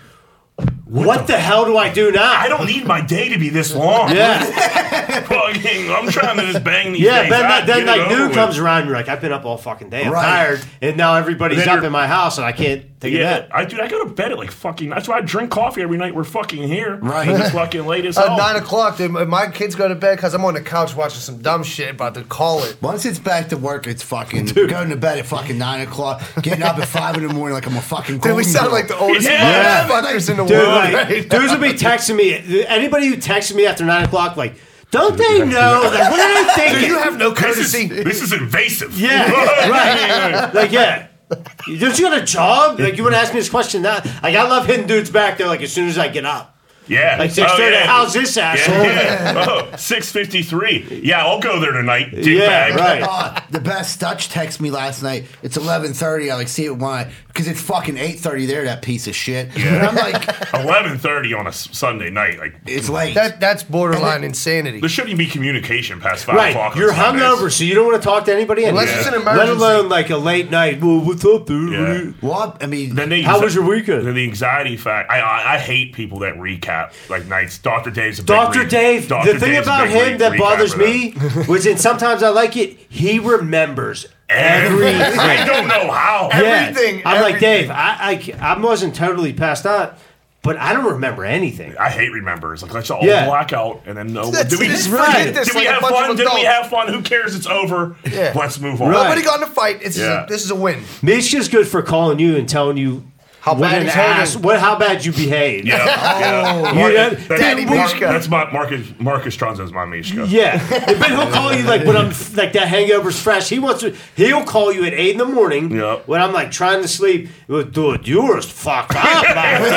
what the hell do I do now? I don't need my day to be this long. Yeah, fucking, I'm trying to just bang these yeah. Then, that, then like noon comes around, you're like, I've been up all fucking day. I'm Right. tired, and now everybody's up in my house, and I can't take Yeah, nap. I dude, I go to bed at like fucking. That's why I drink coffee every night. We're fucking here. Right. It's fucking late as At hell. nine o'clock, dude, my kids go to bed because I'm on the couch watching some dumb shit about to call it. Once it's back to work, it's fucking going to bed at fucking nine o'clock, getting up at five in the morning like I'm a fucking. Dude, we sound girl. like the oldest Yeah. motherfuckers in the Dude, world. like, right? dudes will be texting me. Anybody who texts me after nine o'clock, like, don't they know? Like, what are they thinking? Do you have no this is courtesy? this is invasive. Yeah, right. Like, yeah. Don't you got a job? Like, you want to ask me this question now? Like, I love hitting dudes back there, like, as soon as I get up. Yeah. Like, six Oh, thirty, yeah. how's this asshole? Yeah, yeah. Oh, 653. Yeah, I'll go there tonight. Dick Yeah, bag. right. Oh, the best Dutch texted me last night. It's eleven thirty. I like see it why because it's fucking eight thirty there. That piece of shit. And I'm like, 11:30 on a s- Sunday night. Like it's late. That that's borderline insanity. there shouldn't be communication past five Right, o'clock. on you're Sundays. hungover, so you don't want to talk to anybody. Unless anyway. it's an emergency, Let emergency. alone like a late night. Well, what's up, dude? What Yeah. you- what? I mean, Then the How was your weekend? Then the anxiety fact. I, I I hate people that recap like nights. Dr. Dave's a big Dr. re- Dave, Dr. the thing Dave's a about big him re- that bothers me was, that sometimes I like it, he remembers everything. I don't know how. Yeah. Everything, I'm like, everything. Dave, I, I, I wasn't totally passed out, but I don't remember anything. I hate remembers. Like let's all Yeah. black out and then no. That's- Did we, just did forget this we like a have bunch fun? of Did we adults. have fun? Who cares? It's over. Yeah. Let's move on. Right. Nobody got in a fight. It's Yeah. a, this is a win. Mishka's good for calling you and telling you How what bad an he's ass, what, how bad you behaved. Yeah, oh. yeah. You Mar- know, that's, Daddy Mar- Mishka. that's my Marcus. Marcus Tronzo's my Mishka. Yeah, but he'll call you like when I'm like that hangover's fresh. He wants to. He'll call you at eight in the morning Yeah. when I'm like trying to sleep. Well, Dude, you were fucked up back there.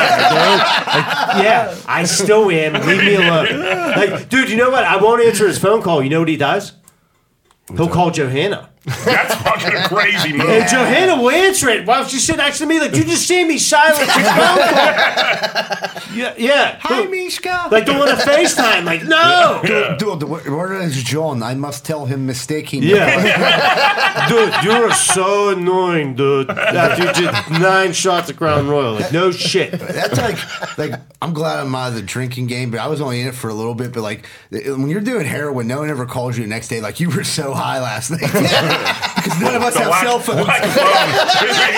Like, yeah, I still am. Leave me alone. Like, dude, you know what? I won't answer his phone call. You know what he does? He'll call Johanna. That's fucking a crazy move. And Johanna will answer it while she sit next to me. Like, you just see me silence your phone call. Yeah, yeah. hi, Mishka. Like, don't want to FaceTime. Like, no. Yeah. Dude, the word word John. I must tell him mistaking. Yeah. dude, you're so annoying, dude. After you did nine shots of Crown Royal. Like, no shit. That's like, like I'm glad I'm out of the drinking game, but I was only in it for a little bit. But like, when you're doing heroin, no one ever calls you the next day. Like you were so high last night because none of us The have black- cell phones. black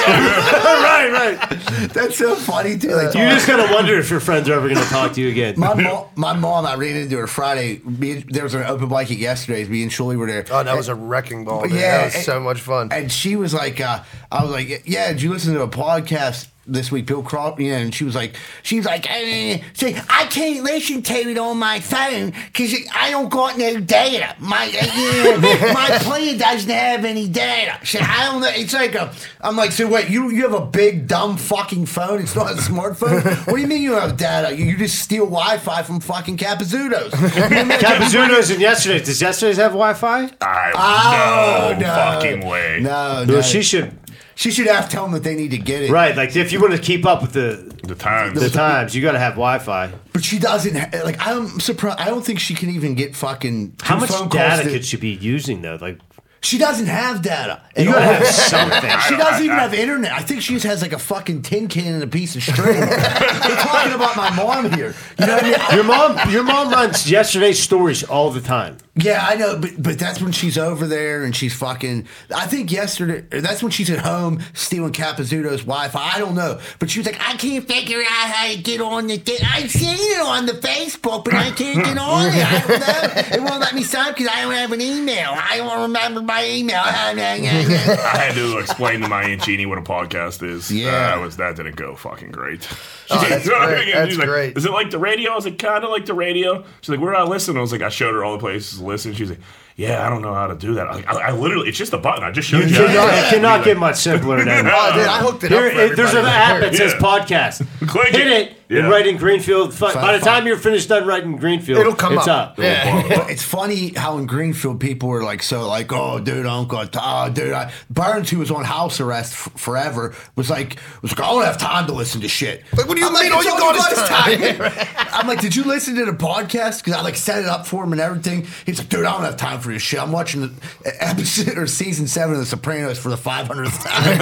right, right. That's so funny too. Like, You just gotta wonder if your friends are ever gonna talk to you again. my mom, my mom, I ran into her Friday. Me, and- there was an open blanket yesterday. Me and Shuli were there. Oh, that was a wrecking ball. Dude. Yeah, that was and- so much fun. And she was like, uh, I was like, yeah, did you listen to a podcast this week, Bill Crawford? Yeah, and she was like, she was like, eh, say, I can't listen to it on my phone because I don't got no data. My uh, yeah, my plan doesn't have any data. She, I don't know. It's like a. I'm like, so wait, you you have a big dumb fucking phone? It's not a smartphone. what do you mean you have data? You, you just steal Wi-Fi from fucking Capizzuto's. Capizzuto's and yesterday's. Does yesterday's have Wi Fi? I, Oh, no, no. fucking way. No, no. Well, she should. She should have to tell them that they need to get it. Right, like if you want to keep up with the The times. the times, you gotta have Wi Fi. But she doesn't. Ha- like I'm surprised. I don't think she can even get fucking. How two much phone calls data to- could she be using though? Like She doesn't have data. you gotta all. have something. She doesn't even have internet. I think she just has like a fucking tin can and a piece of string. We're talking about my mom here. You know what I mean? Your mom, your mom runs yesterday's stories all the time. Yeah, I know, but but that's when she's over there and she's fucking. I think yesterday, that's when she's at home stealing Capizzuto's Wi-Fi. I don't know, but she was like, I can't figure out how to get on the. Thing. I've seen it on the Facebook, but I can't get on it. I don't know. It won't let me sign because I don't have an email. I don't remember my email. I had to explain to my Aunt Jeannie what a podcast is. Yeah. Uh, was, that didn't go fucking great. Oh, that's great. That's She's like, great. Is it like the radio? I was like, kind of like the radio. She's like, where do I listen? I was like, I showed her all the places to listen. She's like, yeah, I don't know how to do that. Like, I, I literally, it's just a button. I just showed you. Cannot, it cannot get much simpler than Oh, dude, I hooked it Here, up. For it- there's an app that says Yeah. podcast. Click Hit it. it Yeah. and write in Greenfield. Fi- By the fine. time you're finished done writing Greenfield, It'll come it's up. up. Yeah. But it's funny how in Greenfield people were like so like oh dude I don't got t- oh dude I, Burns who was on house arrest f- forever was like was like I don't have time to listen to shit. Like, what do you I'm mean Like, all you all got is time?" I'm like, did you listen to the podcast? Because I like set it up for him and everything. He's like, dude, I don't have time for your shit. I'm watching the episode or season seven of The Sopranos for the 500th time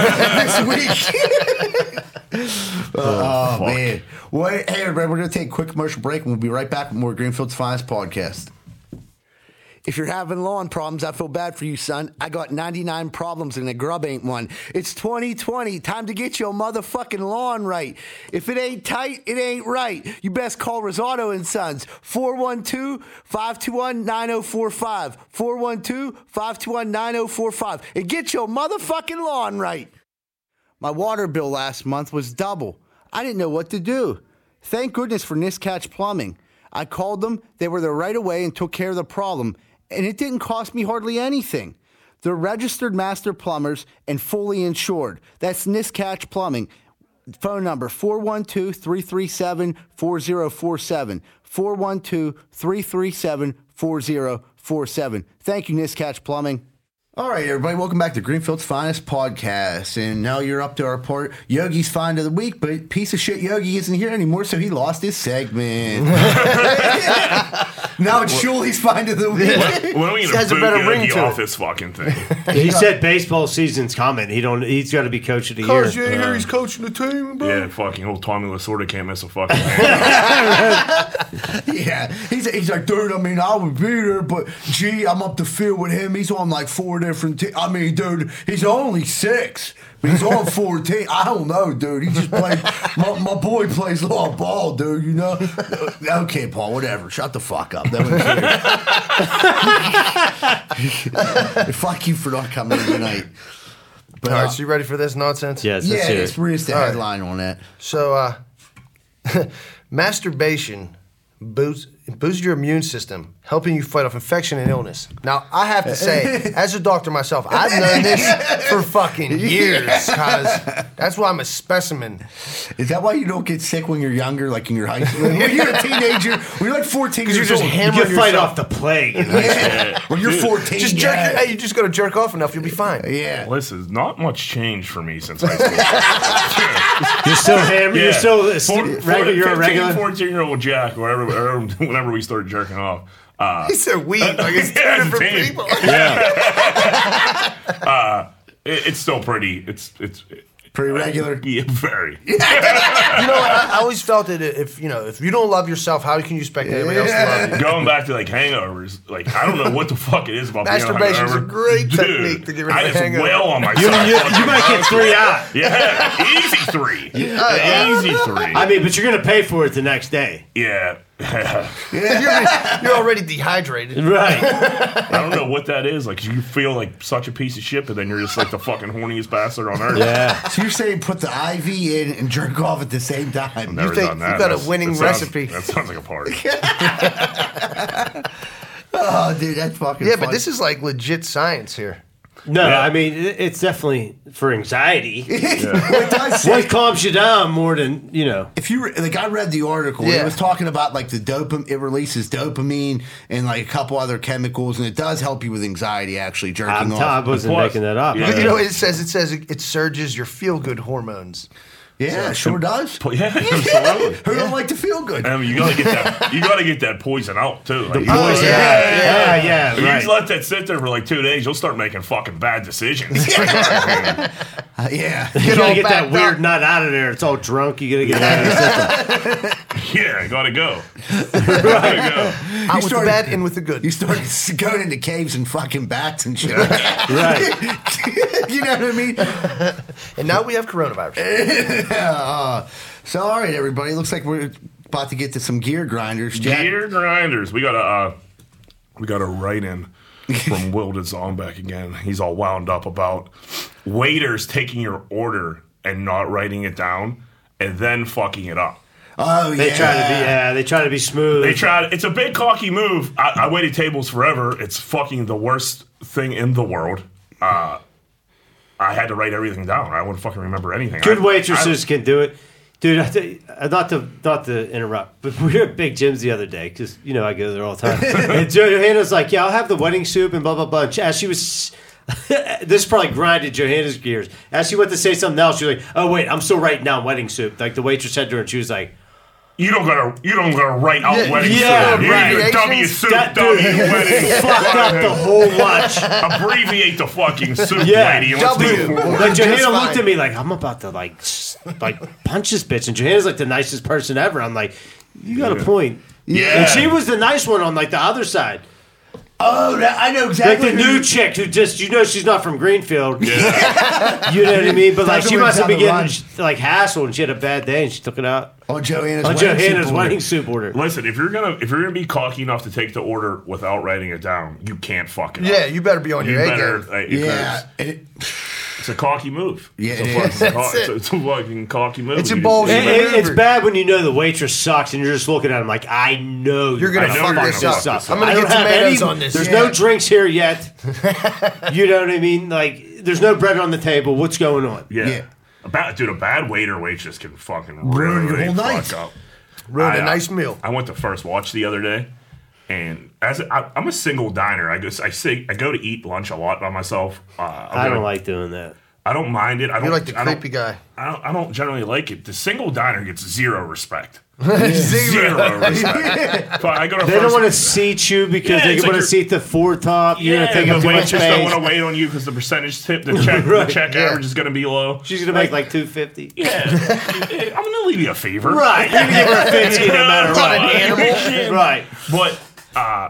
this week. Oh, oh, fuck. man. Well, hey, everybody, we're going to take a quick commercial break and we'll be right back with more Greenfield's Finest podcast. If you're having lawn problems, I feel bad for you, son. I got 99 problems and the grub ain't one. It's 2020. Time to get your motherfucking lawn right. If it ain't tight, it ain't right. You best call Rosato and Sons. 412-521-9045. 412-521-9045. And get your motherfucking lawn right. My water bill last month was double. I didn't know what to do. Thank goodness for Niscatch Plumbing. I called them, they were there right away and took care of the problem, and it didn't cost me hardly anything. They're registered master plumbers and fully insured. That's Niscatch Plumbing. Phone number 412 337 4047. 412 337 4047. Thank you, Niscatch Plumbing. All right, everybody, welcome back to Greenfield's Finest Podcast. And now you're up to our part, Yogi's Find of the Week, but piece of shit Yogi isn't here anymore, so he lost his segment. now it's Shuli's Find of the Week. When are we gonna Has a boot better Yogi ring to off it. this fucking thing? He said baseball season's coming. He don't. He's got to be coach of the year. Cause you ain't hear he's coaching the team, bro. yeah, fucking old Tommy Lasorda can't miss a fucking game. yeah, he's, he's like, dude, I mean, I would be there, but gee, I'm up the field with him. He's on like four different teams. I mean, dude, he's only six. But he's on 14. I don't know, dude. He just played. My, my boy plays a lot of ball, dude, you know? Okay, Paul, whatever. Shut the fuck up. That was Fuck you for not coming tonight. But, All uh, so you ready for this nonsense? Yes, yeah, let's hear let's it. read the All right. headline on that. So, uh, masturbation boosts, boosts your immune system, helping you fight off infection and illness. Now, I have to say, as a doctor myself, I've known this for fucking years because that's why I'm a specimen. Is that why you don't get sick when you're younger, like in your high school? When you're a teenager, when you're like 14 years you're just old. You hammering can fight yourself. off the plague. Yeah. When you're 14, Just jerk. yeah. Hey, you just got to jerk off enough, you'll be fine. Yeah. Listen, not much change for me since high school. You're still hammer. You're still a Four- four- regular. You're a regular. 14 year old Jack, wherever, wherever, whenever we started jerking off. Uh, He said we, like it's two Yeah, it's a different team. people. it, it's still pretty. It's it's Pretty regular. yeah, very. You know, I, I always felt that if you know if you don't love yourself, how can you expect anybody else to love you? Going back to like hangovers, like I don't know what the fuck it is about being Masturbation's a great Dude, technique to get rid of I a just hangover. wail on myself. You, you, you might get three out. Yeah, easy three. Yeah, Easy three. I mean, but you're gonna pay for it the next day. yeah. I You're, you're already dehydrated. Right. I don't know what that is. Like you feel like such a piece of shit, but then you're just like the fucking horniest bastard on earth. Yeah. So you're saying put the IV in and jerk off at the same time? Never think done you that. got a winning that sounds- recipe. That sounds like a party. Oh, dude, that's fucking. Yeah, but this is like legit science here. No, Yeah. I mean it, it's definitely for anxiety. it does say- What calms you down more than you know? if you re- like, I read the article. Yeah. It was talking about like the dopamine. It releases dopamine and like a couple other chemicals, and it does help you with anxiety. Actually, jerking I'm off. Tom wasn't making that up. Yeah. You know, it says it says it, it surges your feel good hormones. Yeah, it sure does. But yeah, absolutely. Who don't like to feel good? I mean, you gotta get that. You gotta get that poison out too. Like, you- poison. yeah, yeah, yeah, If you right. just let that sit there for like two days, you'll start making fucking bad decisions. Uh, yeah. You all gotta get that backed weird nut out of there. It's all drunk. You gotta get it out of the system. yeah, gotta go. gotta go. Out with started- the bad, in with the good. You started going into caves and fucking bats and shit. Right. you know what I mean? and now we have coronavirus. Uh, so, all right, everybody. Looks like we're about to get to some gear grinders. Jack, Gear grinders. We got a uh, we got a write in from Wilded Zombeck again. He's all wound up about waiters taking your order and not writing it down and then fucking it up. Oh They yeah. try to be yeah, they try to be smooth. They tried. It's a big cocky move. I, I waited tables forever. It's fucking the worst thing in the world. Uh, I had to write everything down. I wouldn't fucking remember anything. Good I- waitresses can do it. Dude, I th- uh, not to not to interrupt, but we were at Big Jim's the other day because you know I go there all the time. and Johanna's like, "Yeah, I'll have the wedding soup and blah blah blah." As she was, this probably grinded Johanna's gears. As she went to say something else, she was like, "Oh wait, I'm still writing down wedding soup." Like the waitress said to her, and she was like, You don't gotta. You don't gotta write out Yeah, wedding yeah, soup. You right. do W soup, That W dude wedding. "Fucked up the whole lunch." Abbreviate the fucking soup, Yeah, lady. and let's W. move. Like Johanna looked at me like I'm about to like like punch this bitch, and Johanna's like the nicest person ever. I'm like, you got a point. Yeah. And she was the nice one on like the other side. Oh, that, I know exactly. Like the who- new chick who just you know she's not from Greenfield. Yeah. You know what I mean? But like she must have been getting like hassled and she had a bad day and she took it out on Joanna's on wedding Johanna's soup wedding order. soup order. Listen, if you're gonna if you're gonna be cocky enough to take the order without writing it down, you can't fuck it. Yeah, up. you better be on You your A better. game. Like, Yeah, and it, It's a cocky move. Yeah, it's it a, fucking, co- That's it's, a, it. it's a fucking cocky move. It's a You- bullshit It- it- it's bad when you know the waitress sucks and you're just looking at him like, I know You're gonna I know fuck you're this up. I'm gonna I get don't have tomatoes any- on this. There's Yeah. no drinks here yet. you know what I mean? Like, there's no bread on the table. What's going on? Yeah. Yeah. A bad, dude, a bad waiter waitress can fucking Ruin your whole fuck night. up. Ruin I, a uh, nice meal. I went to First Watch the other day, and as I, am a single diner, I go I say I go to eat lunch a lot by myself. Uh, I'm I gonna- don't like doing that. I don't mind it. I don't You're like the I don't- creepy guy. I don't, I don't generally like it. The single diner gets zero respect. Zero. Zero respect. So I go to They don't want to seat you because Yeah, they want like to seat the four top. You're Yeah, gonna take the up too much waitress don't want to wait on you because the percentage tip, the check, Right, the check yeah. average is going to be low. She's gonna make like two fifty. Yeah, I'm going to leave you a favor. Right, you're gonna give her a fifty no matter what. an animal. Right. But uh,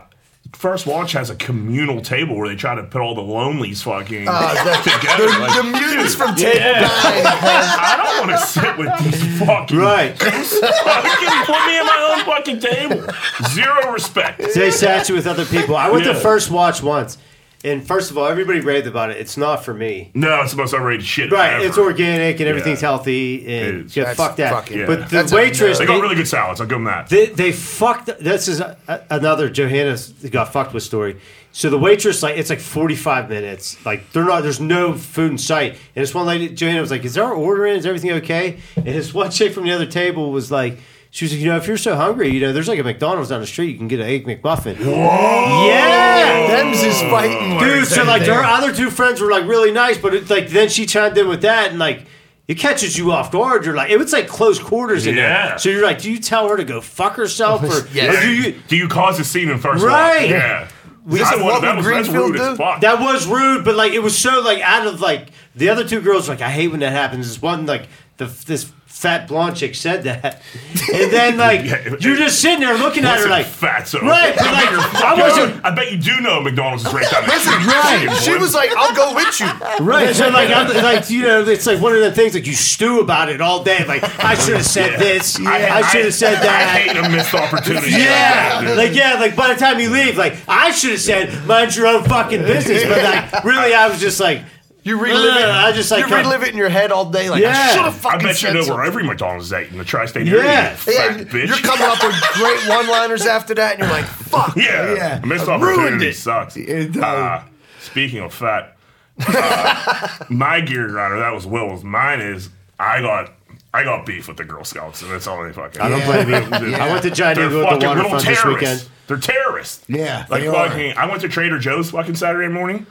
First Watch has a communal table where they try to put all the lonelies fucking Uh, the, together. the, like, the mutants from Table yeah. Nine. I don't want to sit with these fucking. Right. Fucking put me at my own fucking table. Zero respect. They sat you with other people. I went Yeah. to first watch once, and first of all, everybody raved about it. It's not for me. No, it's the most overrated shit. Right, ever. it's organic and everything's Yeah. healthy, and is. yeah, That's fuck that. fucking- Yeah. But the That's waitress, They got really good salads. I'll give them that. they, they fucked. This is a, a- another Johanna's got fucked with story. So the waitress, like, it's like forty five minutes. Like, they're not. There's no food in sight. And this one lady, Johanna, was like, "Is our order in? Is everything okay?" And this one chick from the other table was like. She was like, you know, if you're so hungry, you know, there's like a McDonald's down the street. You can get an egg McMuffin. Whoa! Yeah, Them's is fighting. dude. So like, there. her other two friends were like really nice, but it's like then she chimed in with that, and like it catches you off guard. You're like, it was like close quarters in Yeah. there. So you're like, do you tell her to go fuck herself, or, Yes. or do you? Do you cause a scene in first Right. watch? Yeah. Listen, I what that would was, Greenfield rude as do? fuck. That was rude, but like it was so like out of like the other two girls. Were like I hate when that happens. This one like the this fat blonde chick said that, and then like Yeah. you're just sitting there looking at her Listen, like. fatso. Right, but I, bet like, you're I wasn't- I bet you do know McDonald's is right down the street. Right. She was like, "I'll go with you." Right, so like, I'm, like you know, it's like one of the things like you stew about it all day. Like I should have said Yeah. this. I, should have said that. I that. hate a missed opportunity. Yeah, like yeah, like by the time you leave, like I should have said, mind your own fucking business. But like, really, I was just like, You relive it. I just, like, you come- relive it in your head all day. Like Yeah. I should have I fucking bet you said know something. where every McDonald's is at in the tri-state Yeah. area. You yeah, fat bitch. you're coming up with great one-liners after that, and you're like, "Fuck." Yeah, Yeah. A missed I ruined opportunity it. sucks. It does. Uh, speaking of fat, uh, my gear grinder that was Will's. Mine is I got I got beef with the Girl Scouts, and that's all they fucking. I don't blame you. I went to Giant They're Eagle at the fucking little waterfront this terrorists. weekend. They're terrorists. Yeah, like fucking. I went to Trader Joe's fucking Saturday morning,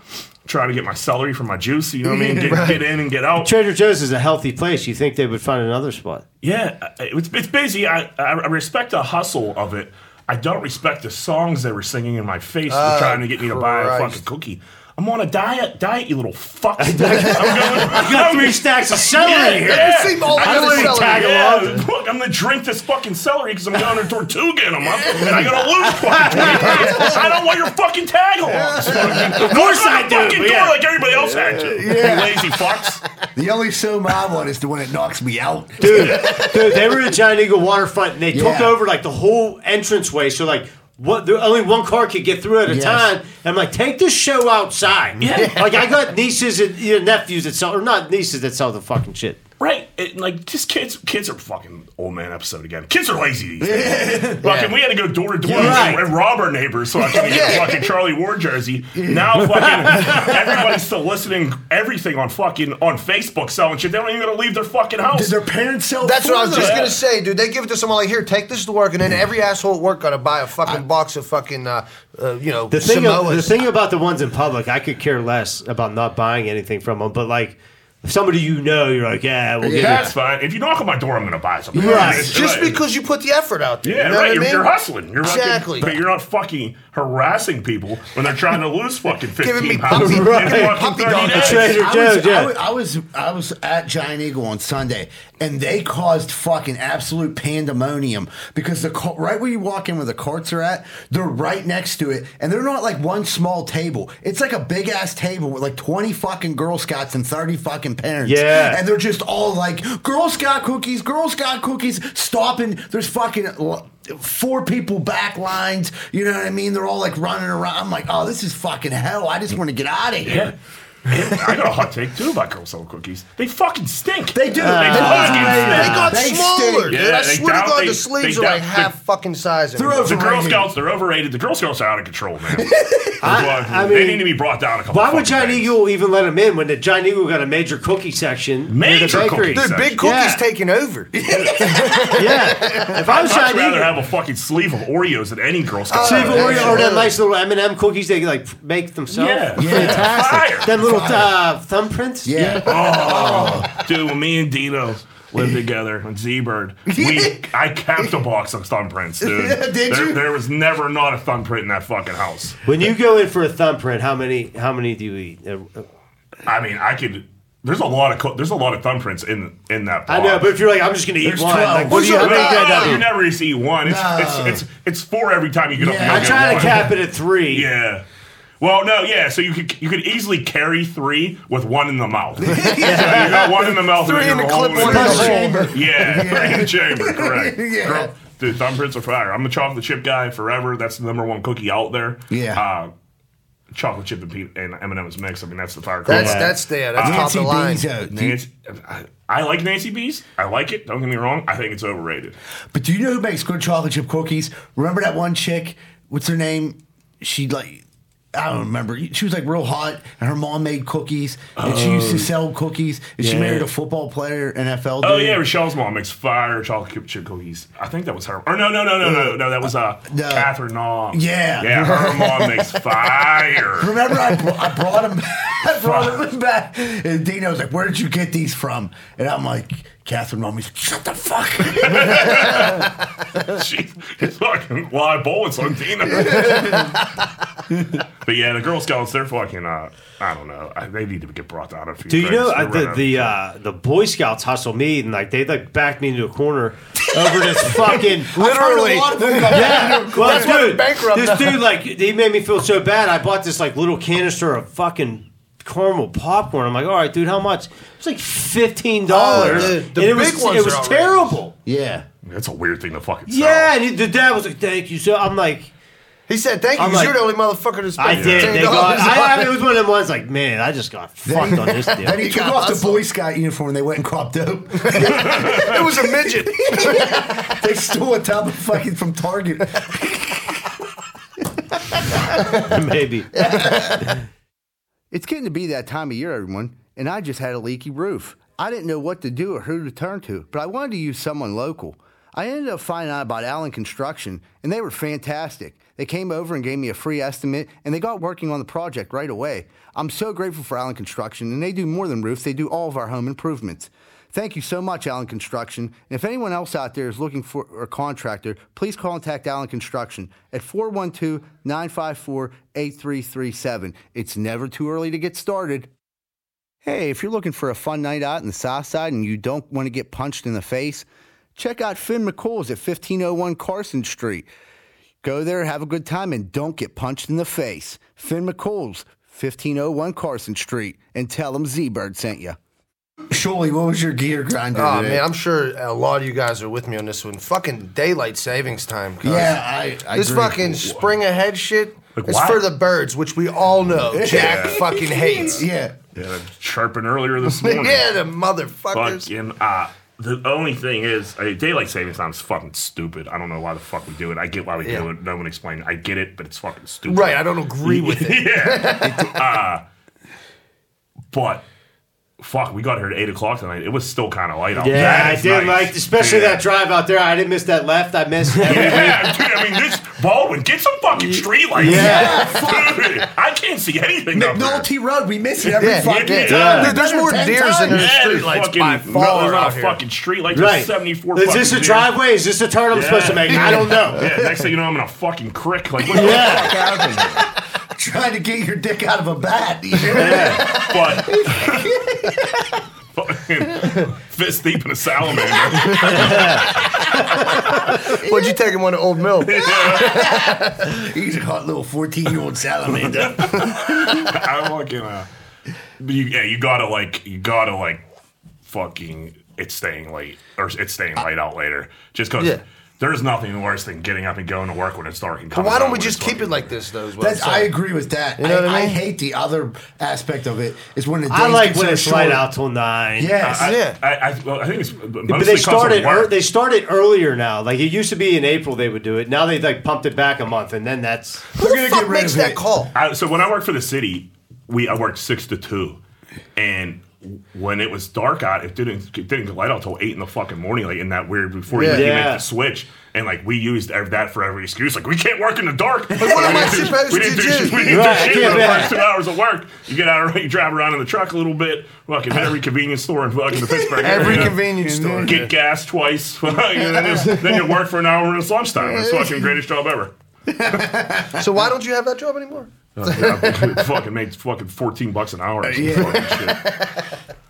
trying to get my celery for my juice. You know what I mean? Get, Right. get in and get out. Trader Joe's is a healthy place. You think they would find another spot? Yeah, uh, it's, it's busy. I, I respect the hustle of it. I don't respect the songs they were singing in my face, Oh, trying to get me to buy a fucking cookie. I'm on a diet, diet, you little fuck. I'm going, I got three stacks of celery here. You seem all I out of gotta celery. tag along. Look, I'm gonna drink this fucking celery because I'm going to Tortuga in a month, and I gotta lose fucking 20 pounds. I don't want your fucking tag along. Of course I do, Fucking but door yeah. like everybody else had to. You lazy fucks. The only so my one is the one that knocks me out. dude, dude, they were at Giant Eagle waterfront and they took over like the whole entranceway. So like, what? There, only one car could get through at a Yes. time. And I'm like, take this show outside. Yeah. Like I got nieces and you know, nephews that sell, or not nieces that sell the fucking shit. Right, it, like just kids. Kids are fucking old man episode again. Kids are lazy these days. Fucking, we had to go door to door right. and rob our neighbors so I could get a fucking Charlie Ward jersey. Now fucking everybody's soliciting everything on fucking on Facebook selling shit. They don't even gonna leave their fucking house. Did their parents sell? That's what I was for just them? gonna say, dude. They give it to someone like, here, take this to work, and then every asshole at work got to buy a fucking box of fucking, uh, uh, you know, The thing, Samoas. the thing about the ones in public, I could care less about not buying anything from them. But like, if somebody you know, you're like, yeah, we'll get That's it. fine. If you knock on my door, I'm gonna buy something. Right. It's- just right. because you put the effort out there. Yeah, you know right. What you're, mean? you're hustling. You're fucking- Exactly. but you're not fucking harassing people when they're trying to lose fucking 15 Giving me pounds puppy- right. puppy dog. Trader I Joe's, was, yeah. I, was, I was I was at Giant Eagle on Sunday, and they caused fucking absolute pandemonium because the ca- right where you walk in where the carts are at, they're right next to it, and they're not like one small table. It's like a big ass table with like twenty fucking Girl Scouts and thirty fucking parents. Yeah. and they're just all like Girl Scout cookies, Girl Scout cookies, stopping. There's fucking. Four people back lines, you know what I mean? They're all like running around. I'm like, oh, this is fucking hell. I just want to get out of here. I got a hot take too about Girl Scout cookies. They fucking stink. They do. They They fucking do. stink. They got They smaller, stink. dude. Yeah, I they swear down- to God, they- the sleeves they are like down- half fucking size. They're anymore. The Girl Overrated. Scouts, they're overrated. The Girl Scouts are out of control, man. I they mean, need to be brought down a couple. Why would fucking Giant pegs. Eagle even let them in when the Giant Eagle got a major cookie section? near Major the bakery? cookie Dude, big cookies Yeah. taking over. yeah. If I was I'd much Giant rather Eagle, have a fucking sleeve of Oreos than any Girl Scout. see if Oh, Oreo or them nice little M and M cookies they like make themselves. Yeah. Yeah. fantastic. Fire. Them little uh, thumbprints. Yeah. Oh, dude, when me and Dino lived together on Z-Bird, we I kept a box of thumbprints, dude. Did there, you? there was never not a thumbprint in that fucking house. When you go in for a thumbprint, how many? How many do you eat? Uh, uh, I mean, I could. There's a lot of co- there's a lot of thumbprints in in that. I know, but if you're like, I'm just gonna eat There's one. 12. Like, what do you? What's How many up? do I gotta you do? never just eat one. It's, No. it's, it's it's four every time you get up. Yeah. and I go try to one. cap it at three. Yeah. Well, no, yeah. So you could you could easily carry three with one in the mouth. So you got one in the mouth, Three and in you're the clip, one in the in hole. chamber. Yeah, three in the chamber, correct. Yeah. Girl, dude, thumbprints are fire. I'm a chocolate chip guy forever. That's the number one cookie out there. Yeah. Uh, chocolate chip and, pe- and M&M's mix. I mean, that's the fire. That's cookie. that's there. That's top Nancy of the line. Beans out. Nancy, I, I like Nancy Bees. I like it. Don't get me wrong. I think it's overrated. But do you know who makes good chocolate chip cookies? Remember that one chick? What's her name? She like I don't remember. She was like real hot, and her mom made cookies, and she used to sell cookies. And she yeah. married a football player, NFL. Dude. Oh yeah, Rochelle's mom makes fire chocolate chip cookies. I think that was her. Or no, no, no, no, no, no. That was uh, No. Catherine Nom. Yeah. yeah. Her mom makes fire. Remember, I, br- I brought him. I brought him back, and Dino was like, "Where did you get these from?" And I'm like, "Catherine, mommy's like, shut the fuck." She's fucking live bullets on Tina. but yeah, the Girl Scouts, they're fucking. Uh, I don't know. I, they need to get brought down a few. Do you know pegs. uh, the the uh, the Boy Scouts hustle me and like they like backed me into a corner over this fucking Literally. I've heard a lot of them come yeah. Well, That's why dude, bankrupt this now. dude like he made me feel so bad. I bought this like little canister of fucking caramel popcorn. I'm like, all right, dude, how much? It's like fifteen dollars. Oh, the- the and it was big ones it was are terrible. Yeah. That's a weird thing to fucking sell. Yeah, and he- the dad was like, "Thank you." So I'm like, He said, "Thank you, like- you're the only motherfucker that I spent did. fifteen They got, dollars." I, I mean, it was one of them ones like, man, I just got fucked on this deal. Then he You took got off the. Boy Scout uniform. and They went and cropped dope. it was a midget. they stole a tub of fucking from Target. Maybe. It's getting to be that time of year, everyone, and I just had a leaky roof. I didn't know what to do or who to turn to, but I wanted to use someone local. I ended up finding out about Allen Construction, and they were fantastic. They came over and gave me a free estimate, and they got working on the project right away. I'm so grateful for Allen Construction, and they do more than roofs, they do all of our home improvements. Thank you so much, Allen Construction. And if anyone else out there is looking for a contractor, please contact Allen Construction at 412 954 8337. It's never too early to get started. Hey, if you're looking for a fun night out in the South Side and you don't want to get punched in the face, check out Finn McCool's at 1501 Carson Street. Go there, have a good time, and don't get punched in the face. Finn McCool's, 1501 Carson Street, and tell them Z-Bird sent you. Shuli, what was your gear grinder Oh man, I'm sure a lot of you guys are with me on this one. Fucking daylight savings time. cuz. yeah, I, I This agree. fucking spring ahead shit Like is why? for the birds, which we all know Jack fucking hates. Yeah. Yeah, chirping earlier this morning. yeah, the motherfuckers. Fucking, uh, the only thing is, uh, daylight savings time is fucking stupid. I don't know why the fuck we do it. I get why we Yeah. do it. No one explained. I get it, but it's fucking stupid. Right, I don't agree with it. yeah. uh, but fuck, we got here at eight o'clock tonight. It was still kind of light out. Yeah, That I did nice. like, especially Yeah. that drive out there. I didn't miss that left. I missed. Yeah, dude, I mean, this Baldwin, get some fucking street lights. Yeah. Dude, I can't see anything up there. McAnulty Road, we miss it every Yeah, fucking yeah, time. yeah. We've There's done more 10 deers than times. there's Yeah, street there's lights fucking, by no, far there's not a fucking street light. Right. 74 Is this a deer. driveway? Is this a turn I'm supposed to make? I don't know. Yeah, next thing you know, I'm in a fucking crick. Like, what the Yeah. fuck happened? Trying to get your dick out of a bat. But fucking fist deep in a salamander. What'd you take him on to Old Mill? He's a hot little 14 year old salamander. I fucking uh, but you, yeah, you gotta like, you gotta like, fucking, it's staying late or it's staying light out later. Just because Yeah. There's nothing worse than getting up and going to work when it's dark and coming. why don't we just keep it like this, though? Is what That's, I'm I saying. agree with that. You know what I I, mean? hate the other aspect of it is when the days I like get when so it's light short. out till nine. Yes. I, Yeah. I, I, well, I think it's mostly But they 'cause of started. work. they started earlier now. Like it used to be in April they would do it. Now they like pumped it back a month, and then that's Who the gonna fuck get rid makes of that it. call? I, so when I worked for the city, we I worked six to two, and when it was dark out, it didn't it didn't get light out till eight in the fucking morning, like in that weird before Yeah. you, you Yeah. make the switch. And like we used that for every excuse, like we can't work in the dark. Like what am I we didn't do- we to didn't do? do? shit- We didn't Right, do shit for the yeah. first two hours of work. You get out, you drive around in the truck a little bit, fucking hit every convenience store in fucking the Pittsburgh Every area. convenience store. Get gas twice, then, just, then you work for an hour when it's lunchtime. It's fucking greatest job ever. So why don't you have that job anymore? Yeah, I fucking made fucking fourteen bucks an hour. Or some Yeah. fucking shit.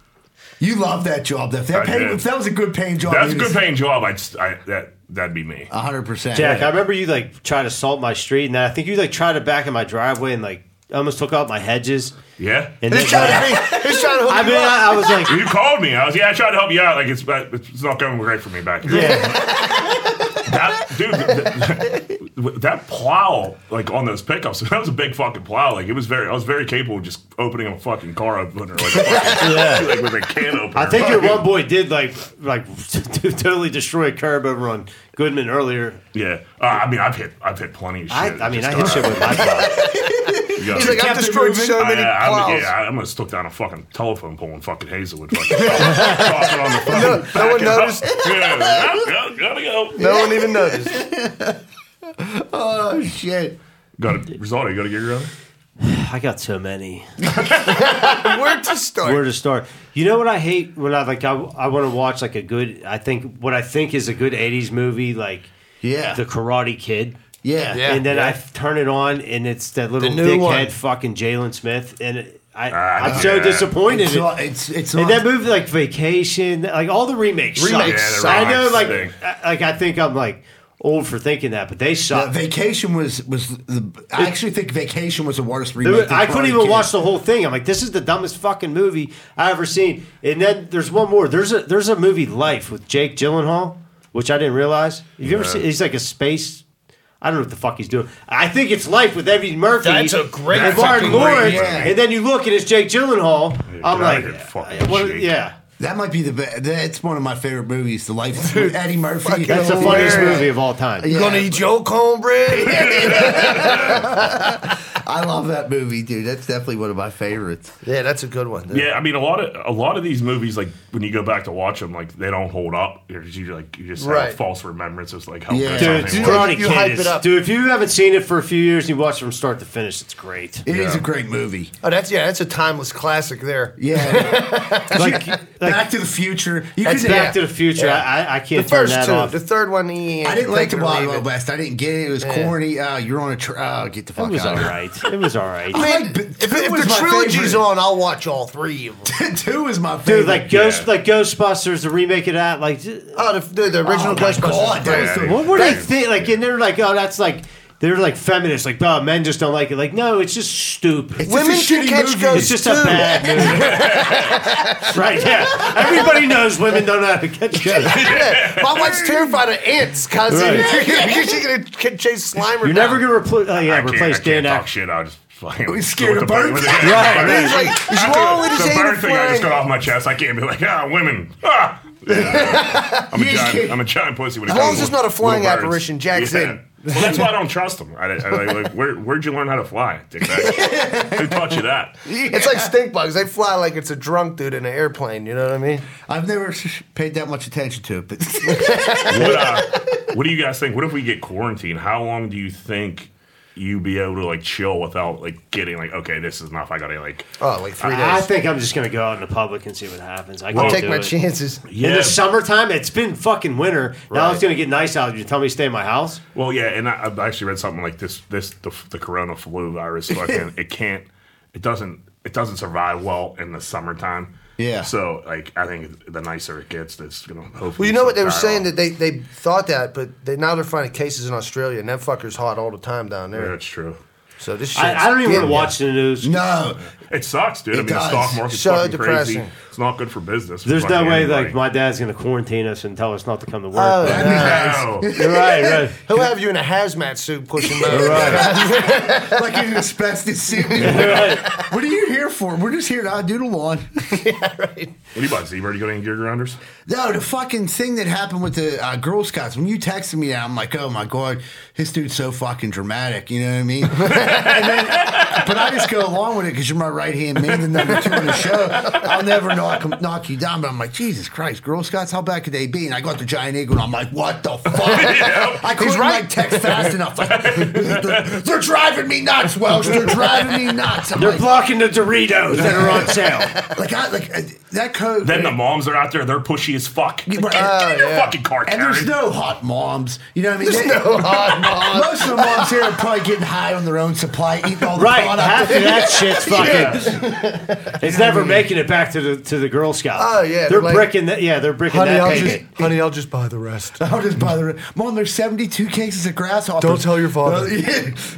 You love that job. If that, I paid, if that was a good paying job, That's a good paying job. I'd I, that that'd be me. 100%. Jack. I remember you like tried to salt my street, and then I think you like tried to back in my driveway and like almost took out my hedges. Yeah. And He's then, trying like, to, he's trying to hook I mean, up. I, I was like, You called me. I was yeah. I tried to help you out. Like it's it's not going great for me back here. yeah, That dude, that, that plow like on those pickups. That was a big fucking plow. Like it was very. I was very capable of just opening a fucking car opener like, a fucking, like with a can opener. I think your one boy did like like totally destroy a curb over on Goodman earlier. Yeah. Uh, I mean, I've hit I've hit plenty of shit. I, I mean, I hit shit with my plow. you gotta- He's like, I've destroyed so many I, plows. I'm, yeah, I almost took down a fucking telephone pole in fucking Hazelwood. Fucking talking on the phone. No- no one noticed? Yeah, go, go, gotta go. No one even noticed. Oh, shit. Got a result. You got to get your own. I got so many. Where to start? Where to start? You know what I hate when I like I, I want to watch like a good I think what I think is a good '80s movie like Yeah. The Karate Kid. yeah. Yeah. and then I turn it on, and it's that little The new dickhead one. fucking Jaden Smith, and it, I, Ah, I'm so yeah. disappointed. It's, in it's, it's and that movie, like Vacation, like all the remakes, Remakes suck. suck. Yeah, the I know, like. I- like I think I'm like old for thinking that, but they Yeah, suck. Vacation was was the. I actually think Vacation was the worst It remake. was- I couldn't even Kid. watch the whole thing. I'm like, this is the dumbest fucking movie I ever seen. And then there's one more. There's a there's a movie Life with Jake Gyllenhaal, which I didn't realize. Have you ever Yeah. seen? He's like a space. I don't know what the fuck he's doing. I think it's Life with Eddie Murphy. That's a great and fucking Martin movie, Lawrence. yeah. And then you look and it's Jake Gyllenhaal. I'm like, outta here, fucking what, yeah. That might be the best. That's one of my favorite movies. The Life with Eddie Murphy. That's the funniest movie of all time. You gonna eat your cornbread? I love that movie, dude. That's definitely one of my favorites. yeah, that's a good one. dude. Yeah, I mean, a lot of a lot of these movies, like when you go back to watch them, like they don't hold up. You're just, you like you just have Right. a false remembrance of like how Yeah. good Dude, something you- Karate you Kid hype is, it up. dude. If you haven't seen it for a few years and you watch it from start to finish, it's great. It is Yeah. a great movie. Oh, that's yeah, that's a timeless classic there. Yeah. Like, like Back to the Future. You That's could, Back to the Future. Yeah. I, I, I can't turn first that two, off. the third one, he I didn't like the take Wild Wild. West. I didn't get it. It was Yeah. corny. Uh, you're on a. Tr- oh, get the fuck It was out all of right. It was all right. I mean, like, if, if was the my trilogy's favorite. on, I'll watch all three of them. Two is my favorite. Dude, like Ghost, Yeah. like Ghostbusters, the remake of that, like, Oh, the, the, the original Oh, Ghostbusters. God, that was Yeah. the- what were they That- think? Like, and they're like, oh, that's like, they're like feminists, like, oh, men just don't like it. Like, no, it's just stupid. It's Women just can shitty catch movie. ghosts It's just too. a bad movie. right, yeah. Everybody knows women don't know how to catch ghosts. Yeah, my wife's terrified of ants, cousin. Right. You're gonna chase Slimer. You're down. never going to repl- uh, yeah, I can't, replace I can't Dan talk Aykroyd. shit. I'll just fucking We scared of the bird- birds? with the- Right. He's like, as long as the bird a thing I just got off my chest. I can't be like, ah, women. Ah. Yeah. I'm, a giant, I'm a giant pussy. When it As long comes as it's to not a flying apparition, Jack's in. Well, that's why I don't trust them. I, I, like, like, where, where'd you learn how to fly, dickbag? Who taught you that? It's like stink bugs. They fly like it's a drunk dude in an airplane. You know what I mean? I've never paid that much attention to it, but What, uh, what do you guys think? What if we get quarantined? How long do you think you be able to like chill without like getting like, okay, this is enough. I gotta like, Oh, like three days. I days. think I'm just gonna go out in the public and see what happens. I I'll can't take do my it. chances. yeah. In the summertime, it's been fucking winter. Now Right. it's gonna get nice out. You tell me to stay in my house? Well, yeah, and I, I've actually read something like this. This the, the corona flu virus. Fucking, it can't. It doesn't. It doesn't survive well in the summertime. Yeah. So like, I think the nicer it gets, that's gonna hopefully. Well, you know what they were saying off. that they, they thought that, but they now they're finding cases in Australia, and that fucker's hot all the time down there. Yeah, there. that's true. So this shit. I, I don't even want to watch the news. no. It sucks, dude. I It mean, the stock market's So fucking crazy. Depressing. It's not good for business. There's no way anybody. like my dad's gonna quarantine us and tell us not to come to work. Oh, but- No. You're right, right. He'll have you in a hazmat suit pushing those. like in an asbestos suit. what are you here for? We're just here to outdo the lawn. Right. What do you buy, Zebra? You got any gear grounders? No, the fucking thing that happened with the uh, Girl Scouts, when you texted me that, I'm like, oh my God, this dude's so fucking dramatic. You know what I mean? and then, but I just go along with it because you're my right hand man, the number two on the show. I'll never knock, knock you down. But I'm like, Jesus Christ, Girl Scouts, how bad could they be? And I got the giant eagle, and I'm like, what the fuck? I couldn't like text fast enough. Like, they're driving me nuts, Welsh. They're driving me nuts. I'm They're like, blocking the Doritos that are on sale. like, I, like uh, that code. Then the moms are out there. They're pushy as fuck. Like, Right. get, get in your yeah. fucking car, And there's no hot moms. You know what I mean? There's They- no hot mom. Most of the moms here are probably getting high on their own supply, eating all the Right, product. half of that shit's fucking. It's never making it back to the to the Girl Scouts. Oh, yeah, they're they're like- bricking that. Yeah, they're bricking honey, that. I'll just, honey, I'll just buy the rest. I'll just buy the rest. mom. There's 72 cases of grasshoppers. Don't tell your father.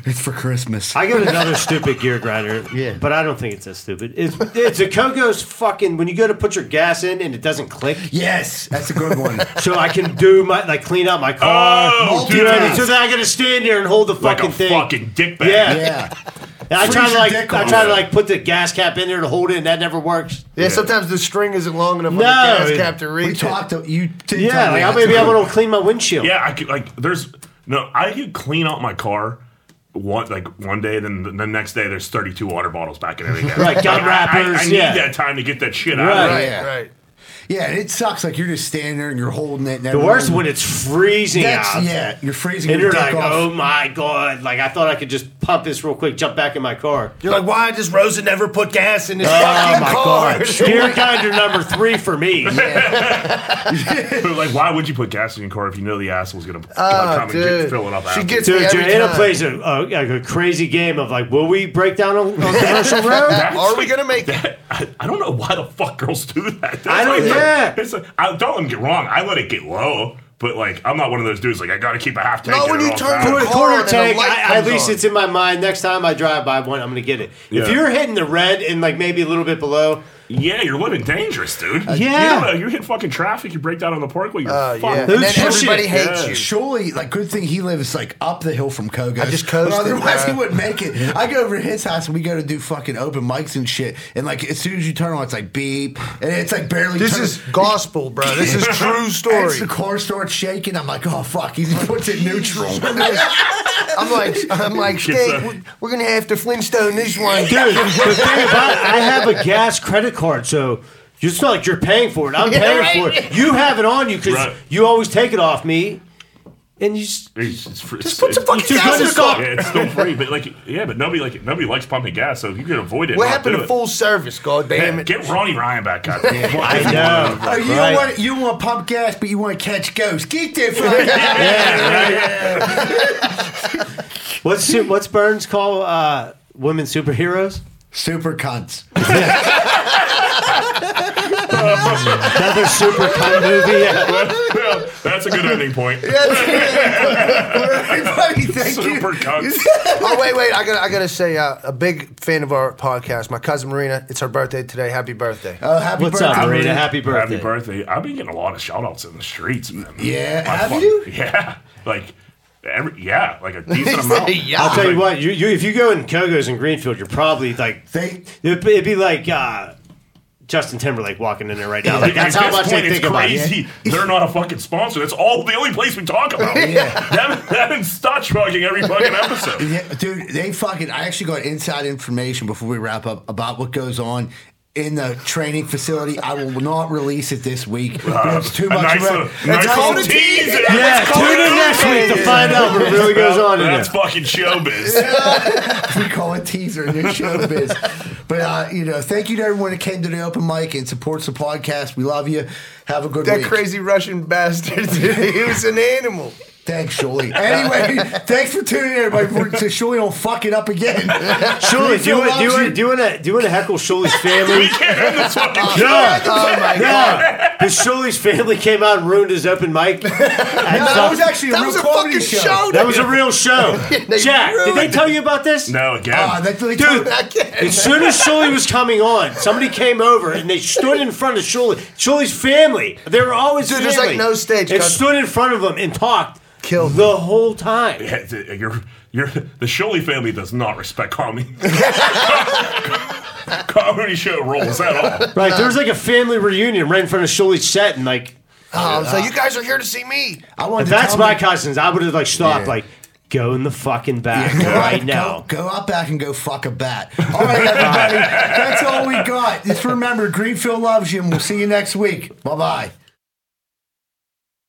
It's for Christmas. I got another stupid gear grinder. Yeah. But I don't think it's that stupid. It's it's a Cogo's fucking when you go to put your gas in and it doesn't click. yes, that's a good one. So I can do my like clean out my car. Oh, you know what I mean? dude. So then I gotta stand there and hold the like fucking a thing. fucking dickbag. Yeah. yeah. And I try to like dick I off. try to like put the gas cap in there to hold it and that never works. Yeah, sometimes the string isn't long enough on the No, gas cap to We reach it. talked. To, you did Yeah, tell me like I that. may be able to clean my windshield. Yeah, I could like. There's no. I could clean out my car. One like one day, then the, the next day there's 32 water bottles back in everything. Right, gun I- I- wrappers, I, need yeah. that time to get that shit out. Right. Of Right. Yeah. right. Yeah, and it sucks. Like you're just standing there and you're holding it. And The worst when it's freezing That's, out. yeah, you're freezing. And your you're like, off. oh my god! Like I thought I could just pump this real quick, jump back in my car. You're like, why does Rosa never put gas in his Oh fucking my car? god! Gear grinder number three for me. But like, why would you put gas in your car if you know the asshole's gonna, gonna Oh, come and get, fill it up? She after? gets- Dude, Every Joanna time. plays a, a, like a crazy game of like, will we break down on, on commercial road? Are we gonna make it? I, I don't know why the fuck girls do that. That's I don't- like- yeah. It's like, I, don't let me get wrong. I let it get low, but like I'm not one of those dudes. Like I got to keep a half tank. No, when at you turn times. the Quarter, car quarter and the tank. I, at least on. it's in my mind. Next time I drive by one, I'm gonna get it. If you're hitting the red and like maybe a little bit below, Yeah, you're living dangerous, dude. Uh, yeah. you, know, you hit fucking traffic. You break down on the parkway. You're Oh, fucked. yeah. Who's And then everybody it? hates Yeah. you. Shuli, like, good thing he lives like up the hill from Cogo. I just coasted, Otherwise, he wouldn't make it. I go over to his house and we go to do fucking open mics and shit. And like, as soon as you turn on, it's like beep, and it's like barely. This turn- is gospel, bro. This is true story. As story. the car starts shaking, I'm like, oh fuck, he puts it neutral. I'm like, I'm like, Gets we're, uh, we're gonna have to Flintstone this one, dude. the thing about it, I have a gas credit card, so it's not like you're paying for it. I'm Yeah, paying right. for it. You have it on you because Right. you always take it off me, and you. Just, It's, it's, free- Just put some it's- fucking too gas in to the car. Yeah, it's still free, but like, yeah, but nobody like nobody likes pumping gas, so you can avoid it. What not happened do to it. full service? God damn Yeah, it! get Ronnie Ryan back out there. I know. Oh, you right? don't want you don't want to pump gas, but you want to catch ghosts. Get that fuck out. Yeah, right. What's su- what's Burns call uh, women superheroes? Super cunts. Another super cunt movie. Well, That's a good ending point. Everybody, thank Super you. cunts. Oh wait, wait! I gotta, I gotta say, uh, a big fan of our podcast. My cousin Marina. It's her birthday today. Happy birthday! Oh, happy What's birthday. up, Marina? Happy birthday. Happy birthday. I've been getting a lot of shout outs in the streets, man. Yeah, My have fuck- you? Yeah. Like, Every, yeah, like a decent amount. Yeah. I'll tell you what. You, you if you go in Cogo's in Greenfield, you're probably like They it'd, be- it'd be like uh, Justin Timberlake walking in there right now. Like, that's how much point, they think it's about it. They're not a fucking sponsor. That's all the only place we talk about. yeah. Them, them and Stutch fucking every fucking episode. Yeah, dude, they fucking. I actually got inside information before we wrap up about what goes on in the training facility. I will not release it this week. Uh, it's too much. nice of a- little, It's nice called a teaser. teaser. Yeah, tune in next week to find out what really goes on in That's there. fucking showbiz. we call it teaser in this showbiz. But uh, you know, thank you to everyone that came to the open mic and supports the podcast. We love you. Have a good week. That week. crazy Russian bastard. he was an animal. Thanks, Shuli. Anyway, thanks for tuning in, everybody. For- So Shuli don't fuck it up again. Shuli, do you want do you want do you want to do you want to heckle Shuli's family? End this fucking Oh my god. Yeah, because Shuli's family came out and ruined his open mic. No, that was actually a That real was a comedy fucking show. show. That was a real show. They Jack, did they tell you about this? No, again. Ah, that's really Dude, Again. as soon as Shuli was coming on, somebody came over and they stood in front of Shuli. Shuli's family. They were always Dude, there's, family. like, no stage And cut. stood in front of him and talked Killed the whole time. Yeah, the- uh, You're, you're, the Shuli family does not respect comedy. comedy show rolls at all. Right, there was like a family reunion right in front of Shuli's set, and like, Oh, so you guys are here to see me. I wanted if to that's tell my them- cousins, I would have like stopped, Yeah. like, go in the fucking back Go right out- now. Go, go out back and go fuck a bat. All right, everybody. that's all we got. Just remember, Greenfield loves you, and we'll see you next week. Bye bye.